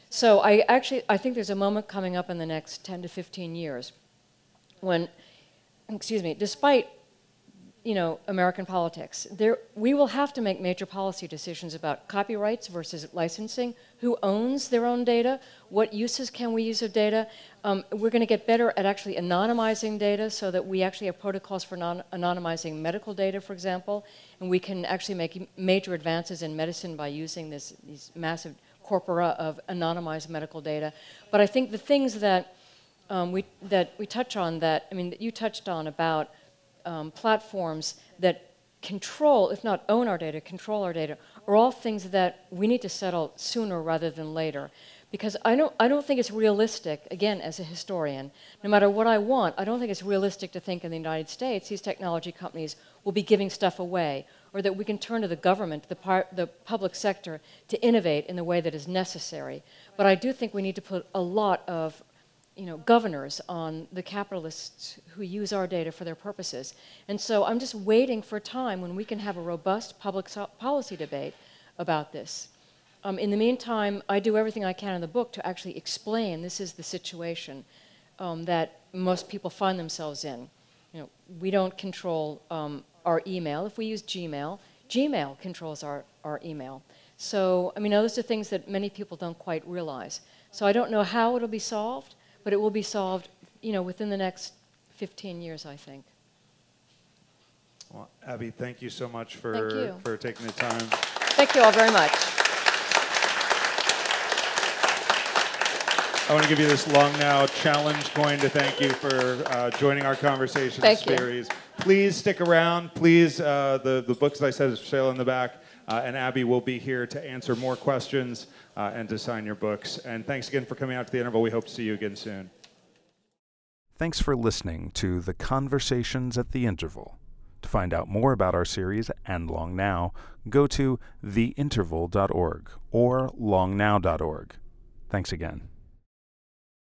So I actually I think there's a moment coming up in the next 10 to 15 years when, excuse me, despite you know, American politics. There, we will have to make major policy decisions about copyrights versus licensing, who owns their own data, what uses can we use of data. Um, we're going to get better at actually anonymizing data so that we actually have protocols for non anonymizing medical data, for example, and we can actually make major advances in medicine by using this, these massive corpora of anonymized medical data. But I think the things that um, we, that we touch on that, I mean, that you touched on about um, platforms that control, if not own our data, control our data, are all things that we need to settle sooner rather than later. Because I don't, I don't think it's realistic, again, as a historian, no matter what I want, I don't think it's realistic to think in the United States these technology companies will be giving stuff away, or that we can turn to the government, the, part, the public sector, to innovate in the way that is necessary. But I do think we need to put a lot of you know, governors on the capitalists who use our data for their purposes. And so I'm just waiting for a time when we can have a robust public so policy debate about this. Um, in the meantime, I do everything I can in the book to actually explain this is the situation um, that most people find themselves in. You know, we don't control um, our email. If we use Gmail, Gmail controls our, our email. So, I mean, those are things that many people don't quite realize. So I don't know how it'll be solved, but it will be solved, you know, within the next 15 years, I think. Well, Abby, thank you so much for for taking the time. Thank you all very much. I want to give you this long now challenge coin to thank you for uh, joining our conversation thank series. You. Please stick around. Please, uh, the, the books, as I said, is for sale in the back. Uh, and Abby will be here to answer more questions uh, and to sign your books. And thanks again for coming out to the interval. We hope to see you again soon. Thanks for listening to the Conversations at the Interval. To find out more about our series and Long Now, go to theinterval.org or longnow.org. Thanks again.